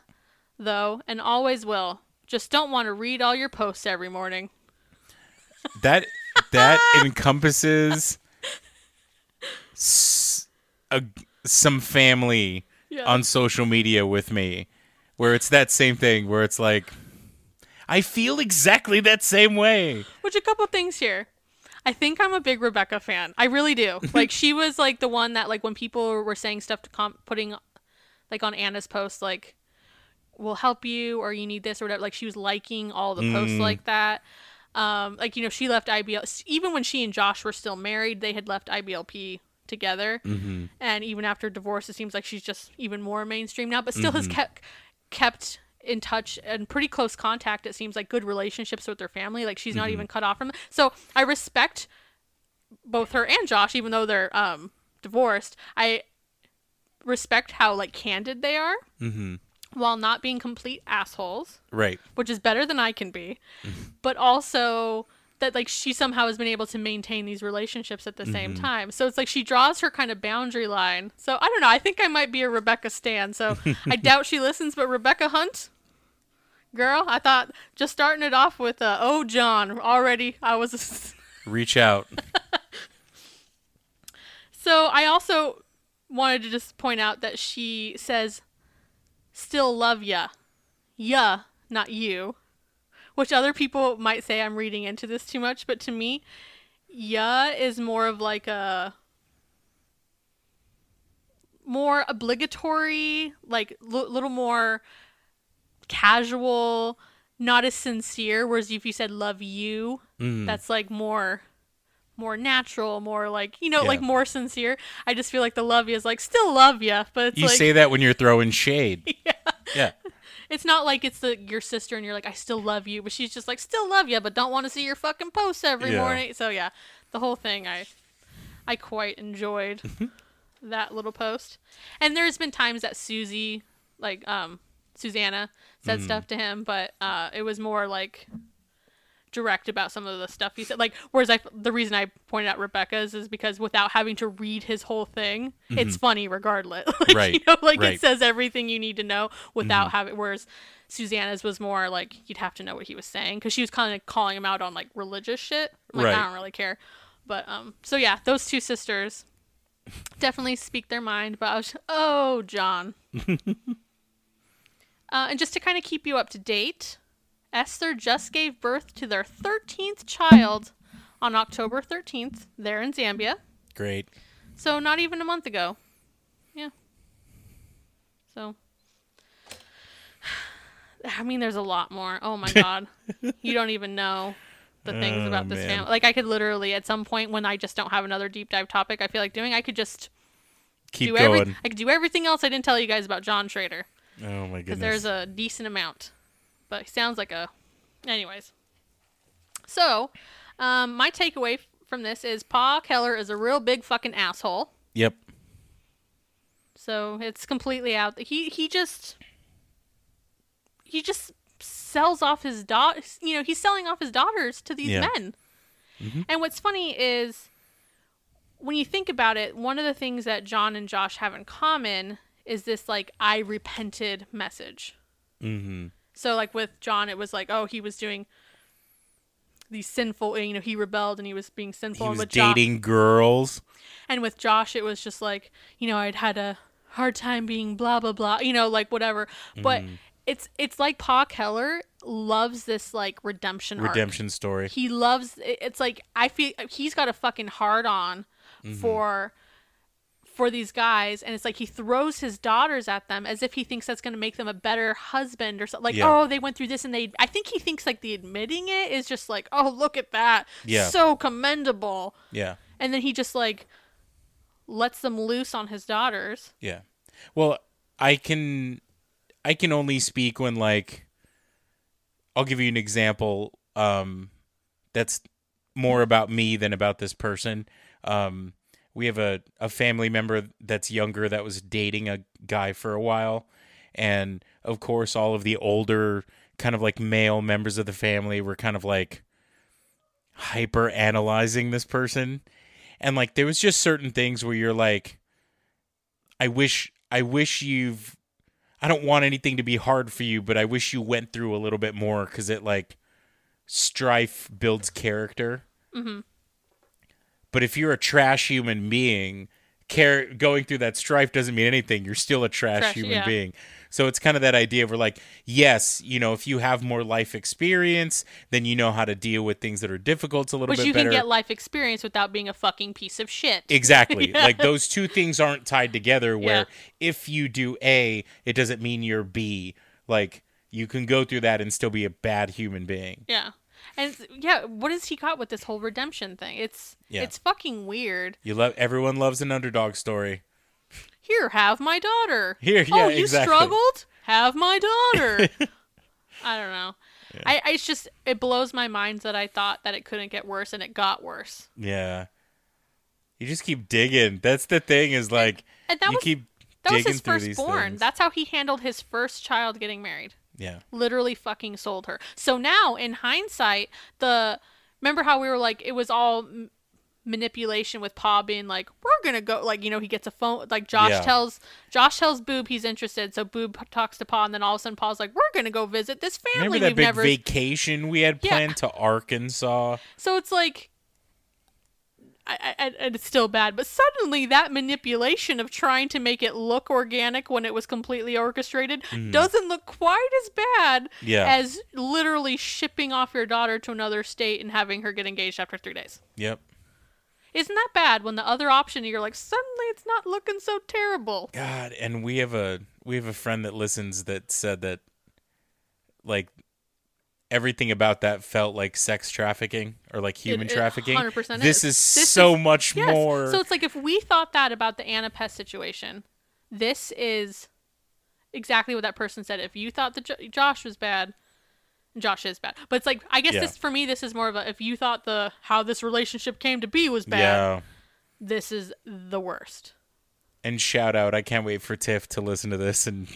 though, and always will. Just don't want to read all your posts every morning. That that ah. encompasses s- a, some family Yeah. on social media with me, where it's that same thing where it's like, I feel exactly that same way. Which a couple things here. I think I'm a big Rebecca fan. I really do. Like she was like the one that like when people were saying stuff to comp putting like on Anna's post like will help you or you need this or whatever like she was liking all the posts mm. like that. Um like you know she left IBL even when she and Josh were still married they had left IBLP together. And even after divorce it seems like she's just even more mainstream now but still has kept kept in touch and pretty close contact it seems like good relationships with her family. Like she's not even cut off from so i respect both her and josh even though they're um divorced. I respect how like candid they are. Mm-hmm. While not being complete assholes Right. which is better than i can be but also that like she somehow has been able to maintain these relationships at the same time. So it's like she draws her kind of boundary line. So i don't know. I think i might be a rebecca stan. So i doubt she listens but rebecca hunt girl i thought just starting it off with uh, oh john already i was Reach out. so i also wanted to just point out that she says still love ya ya not you which other people might say i'm reading into this too much but to me ya is more of like a more obligatory like a little more casual not as sincere whereas if you said love you Mm. that's like more more natural more like you know Yeah. like more sincere i just feel like the love you is like still love you but it's You like say that when you're throwing shade. yeah Yeah. it's not like it's the your sister and you're like I still love you, but she's just like still love you, but don't want to see your fucking posts every Yeah. morning. So yeah, the whole thing I I quite enjoyed that little post. And there's been times that Susie like um Susanna said stuff to him, but uh it was more like direct about some of the stuff he said. Like whereas I the reason I pointed out Rebecca's is because without having to read his whole thing, it's funny regardless. like, You Right, know, like right. it says everything you need to know without having. Whereas Susanna's was more like you'd have to know what he was saying because she was kind of calling him out on like religious shit. Like Right. I don't really care, but um. So yeah, those two sisters definitely speak their mind. But I was oh John. Uh, and just to kind of keep you up to date, Esther just gave birth to their 13th child on October 13th there in Zambia. Great. So not even a month ago. Yeah. So I mean there's a lot more. Oh my god. you don't even know the things Oh, about this man. family. Like I could literally at some point when I just don't have another deep dive topic I feel like doing, I could just Keep do going. every I could do everything else I didn't tell you guys about John Schrader oh my goodness. because there's a decent amount. But he sounds like a. Anyways. So, um, my takeaway from this is Pa Keller is a real big fucking asshole. Yep. So it's completely out. He he just he just sells off his daughter. You know, he's selling off his daughters to these Yeah. men. And what's funny is when you think about it, one of the things that John and Josh have in common is this like I repented message. Mm-hmm. So like with John, it was like, oh, he was doing these sinful, you know, he rebelled and he was being sinful. He and was with Josh- dating girls. and with Josh, it was just like, you know, I'd had a hard time being blah blah blah, you know, like whatever. But Mm. it's it's like Pa Keller loves this like redemption arc. Redemption story. He loves. It's like I feel he's got a fucking hard on Mm-hmm. for for these guys, and it's like he throws his daughters at them as if he thinks that's going to make them a better husband or something. Like, Yeah. oh, they went through this, and they. I think he thinks like the admitting it is just like, oh, look at that, Yeah. so commendable Yeah. and then he just like lets them loose on his daughters. Yeah. Well, I can I can only speak when like I'll give you an example um that's more about me than about this person. Um we have a, a family member that's younger that was dating a guy for a while and of course all of the older kind of like male members of the family were kind of like hyper analyzing this person and like there was just certain things where you're like I wish I wish you've I don't want anything to be hard for you, but I wish you went through a little bit more cuz it like strife builds character. Mhm. But if you're a trash human being, care going through that strife doesn't mean anything. You're still a trash, Trash, human yeah. being. So it's kind of that idea where like, yes, you know, if you have more life experience, then you know how to deal with things that are difficult a little Which bit you better. can get life experience without being a fucking piece of shit. Exactly. Yeah. Like those two things aren't tied together where Yeah. if you do A, it doesn't mean you're B. Like you can go through that and still be a bad human being. Yeah. And yeah, what has he got with this whole redemption thing? It's Yeah. it's fucking weird. You love everyone loves an underdog story. Here, have my daughter. Here, oh, you exactly. struggled? Have my daughter. I don't know. I, I it's just it blows my mind that I thought that it couldn't get worse and it got worse. Yeah. You just keep digging. That's the thing is like And that you was keep that was his through these firstborn. That's how he handled his first child getting married. Yeah. literally fucking sold her. So now, in hindsight, the remember how we were like it was all m- manipulation with Pa being like, "We're gonna go," like you know he gets a phone, like Josh Yeah. tells Josh tells Boob he's interested, so Boob talks to Pa, and then all of a sudden Pa's like, "We're gonna go visit this family Remember that we've big never." vacation we had Yeah. planned to Arkansas? so it's like. I, I, and it's still bad, but suddenly that manipulation of trying to make it look organic when it was completely orchestrated mm. doesn't look quite as bad. Yeah. as literally shipping off your daughter to another state and having her get engaged after three days. Yep. Isn't that bad when the other option you're like, suddenly it's not looking so terrible? God, and we have a we have a friend that listens that said that like everything about that felt like sex trafficking or like human It- it trafficking. 100% this is. is This so is- much Yes. more. So it's like if we thought that about the Anna Pest situation, this is exactly what that person said. If you thought that jo- Josh was bad, Josh is bad. But it's like I guess Yeah. this for me this is more of a if you thought the how this relationship came to be was bad, yeah. this is the worst. And shout out, I can't wait for Tiff to listen to this and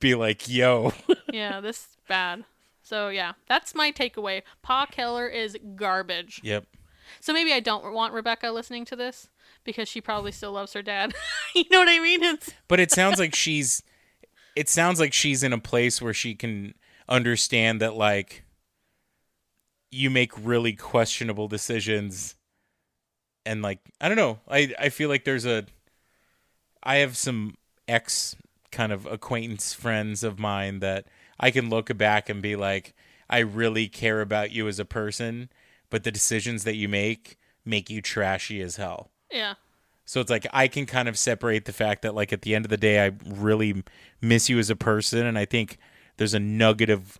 be like, "Yo, yeah, this is bad. So yeah, that's my takeaway. Pa Keller is garbage. yep." So maybe I don't want Rebecca listening to this because she probably still loves her dad. you know what I mean? It's But it sounds like she's it sounds like she's in a place where she can understand that like you make really questionable decisions and like I don't know. I I feel like there's a I have some ex kind of acquaintance friends of mine that I can look back and be like I really care about you as a person, but the decisions that you make make you trashy as hell. yeah. So it's like I can kind of separate the fact that like at the end of the day I really miss you as a person and I think there's a nugget of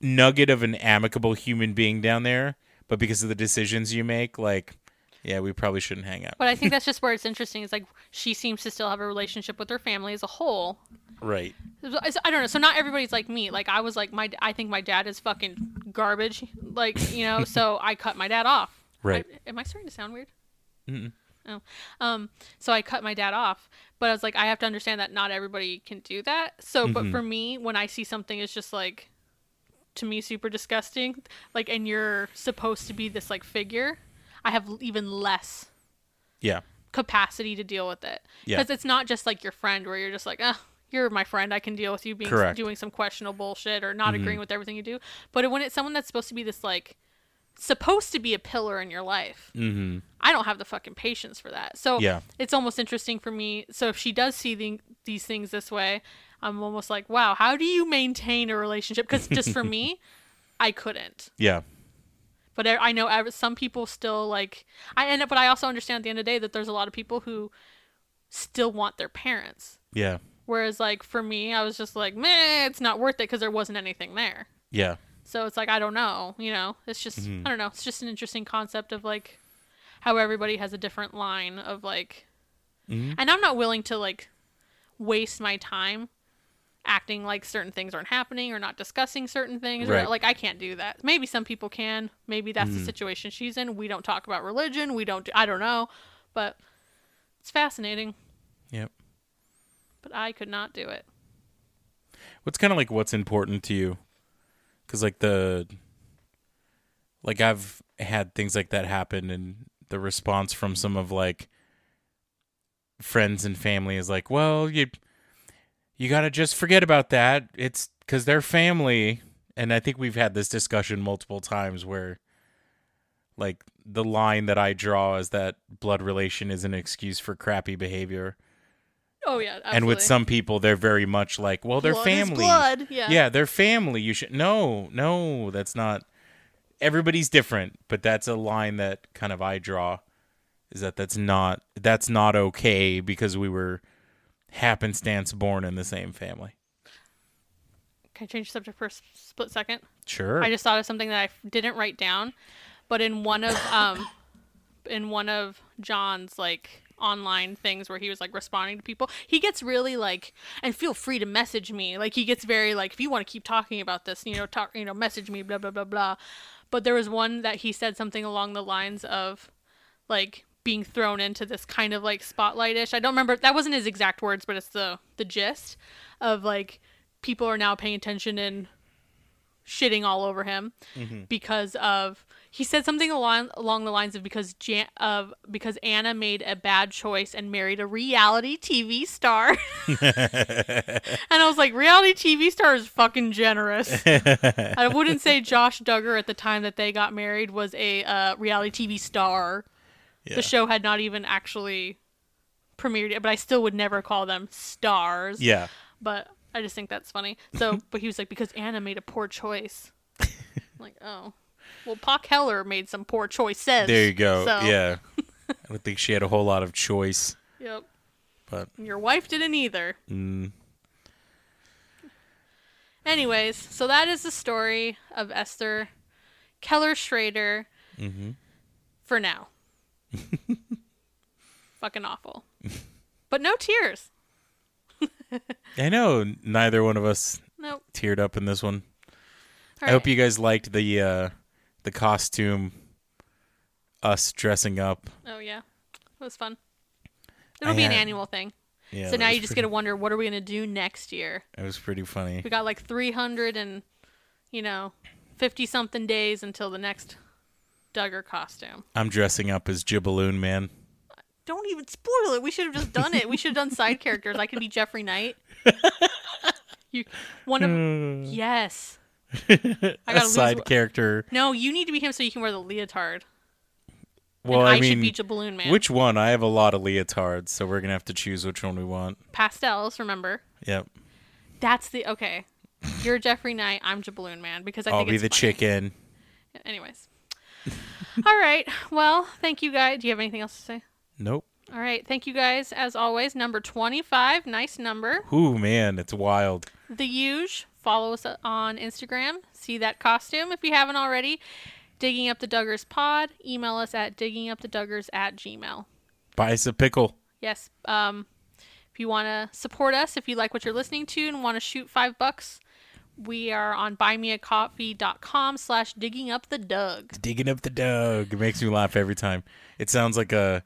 nugget of an amicable human being down there, but because of the decisions you make, like yeah, we probably shouldn't hang out. But I think that's just where it's interesting. It's like she seems to still have a relationship with her family as a whole. Right. I don't know. So not everybody's like me. Like I was like my I think my dad is fucking garbage. Like you know, so I cut my dad off. Right. I- am I starting to sound weird? Mm-mm. Oh, um. So I cut my dad off, but I was like, I have to understand that not everybody can do that. So, Mm-hmm. but for me, when I see something, it's just like to me super disgusting, like, and you're supposed to be this like figure, I have even less Yeah. capacity to deal with it Yeah. because it's not just like your friend where you're just like, ah, you're my friend. I can deal with you being Correct. Mm-hmm. doing some questionable bullshit or not agreeing with everything you do. But when it's someone that's supposed to be this like supposed to be a pillar in your life, Mm-hmm. I don't have the fucking patience for that. So Yeah. it's almost interesting for me. So if she does see the, these things this way, I'm almost like, wow, how do you maintain a relationship? Because just for me, I couldn't. Yeah. But I I know some people still like I end up, but I also understand at the end of the day that there's a lot of people who still want their parents. Yeah. Whereas like for me, I was just like, meh, it's not worth it because there wasn't anything there. Yeah. So it's like I don't know, you know. It's just mm-hmm. I don't know. It's just an interesting concept of like how everybody has a different line of like, mm-hmm. and I'm not willing to like waste my time acting like certain things aren't happening or not discussing certain things. Or, like I can't do that. Maybe some people can. Maybe that's the mm-hmm. situation she's in. We don't talk about religion. We don't. Do, I don't know, but it's fascinating. Yep. But I could not do it. What's kind of like what's important to you? Because like the, like I've had things like that happen, and the response from some of like friends and family is like, "Well, you, you gotta just forget about that. It's because they're family." And I think we've had this discussion multiple times where, like, the line that I draw is that blood relation is an excuse for crappy behavior. Oh yeah, And with some people, they're very much like, well, they're Blood family. blood, yeah. yeah, they're family. You should no, no, that's not. Everybody's different, but that's a line that kind of I draw. Is that that's not that's not okay because we were happenstance born in the same family. Can I change the subject for a split second? Sure. I just thought of something that I didn't write down, but in one of um, in one of John's like online things where he was like responding to people, he gets really like, and feel free to message me. Like he gets very like, if you want to keep talking about this, you know, talk, you know, message me, blah blah blah blah. But there was one that he said something along the lines of, like being thrown into this kind of like spotlightish. I don't remember that wasn't his exact words, but it's the the gist of like people are now paying attention and shitting all over him because of he said something along along the lines of because Jan, of because Anna made a bad choice and married a reality TV star. and I was like, reality TV star is fucking generous. I wouldn't say Josh Duggar at the time that they got married was a uh, reality TV star. Yeah. The show had not even actually premiered yet, but I still would never call them stars Yeah. but I just think that's funny. So, but he was like, because Anna made a poor choice. I'm like, oh, well, Pa Keller made some poor choices. There you go. So, Yeah. I don't think she had a whole lot of choice, Yep. but Your wife didn't either. mm, Anyways, so that is the story of Esther Keller Schrader. Mm-hmm. For now. Fucking awful. But no tears. I know neither one of us Nope. teared up in this one. All I hope you guys liked the uh the costume us dressing up. Oh yeah, it was fun. It'll be an annual thing. Yeah. so now you just pretty, get to wonder what are we gonna do next year. It was pretty funny. We got like 300 and, you know, 50 something days until the next Duggar costume. I'm dressing up as Jibballoon Man. Don't even spoil it. We should have just done it. We should have done side characters. I could be Jeffrey Knight. You, one of hmm. yes. I gotta lose. side character. No, you need to be him so you can wear the leotard. Well, and I, I, should mean, be the balloon man. which one? I have a lot of leotards, so we're gonna have to choose which one we want. pastels? Remember, Yep. that's the okay. You're Jeffrey Knight. I'm Jabaloon Man because I I'll think be the funny. chicken. Anyways, all right. Well, thank you guys. Do you have anything else to say? Nope. All right. Thank you guys as always. Number 25, nice number. Ooh man, it's wild. The huge. Follow us on Instagram. See that costume if you haven't already. Digging up the Duggars pod. Email us at digginguptheduggars at gmail. Buy us a pickle. Yes. Um, if you want to support us, if you like what you're listening to and want to shoot five bucks, we are on buymeacoffee.com slash digging up the Doug. Digging up the dog. It makes me laugh every time. It sounds like a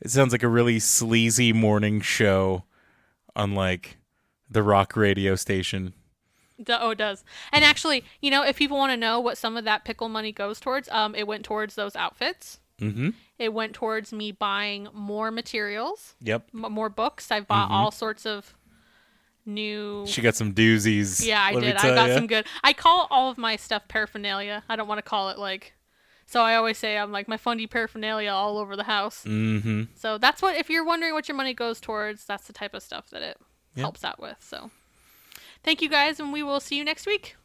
it sounds like a really sleazy morning show on like the rock radio station. Oh, it does. And actually, you know, if people want to know what some of that pickle money goes towards, um, it went towards those outfits. Mm-hmm. It went towards me buying more materials, Yep. m- more books. I've bought all sorts of new. She got some doozies. yeah, I did. I got ya. some good. I call all of my stuff paraphernalia. I don't want to call it like. So I always say I'm like my fundy paraphernalia all over the house. Mm-hmm. So that's what if you're wondering what your money goes towards, that's the type of stuff that it Yep. helps out with. So thank you guys and we will see you next week.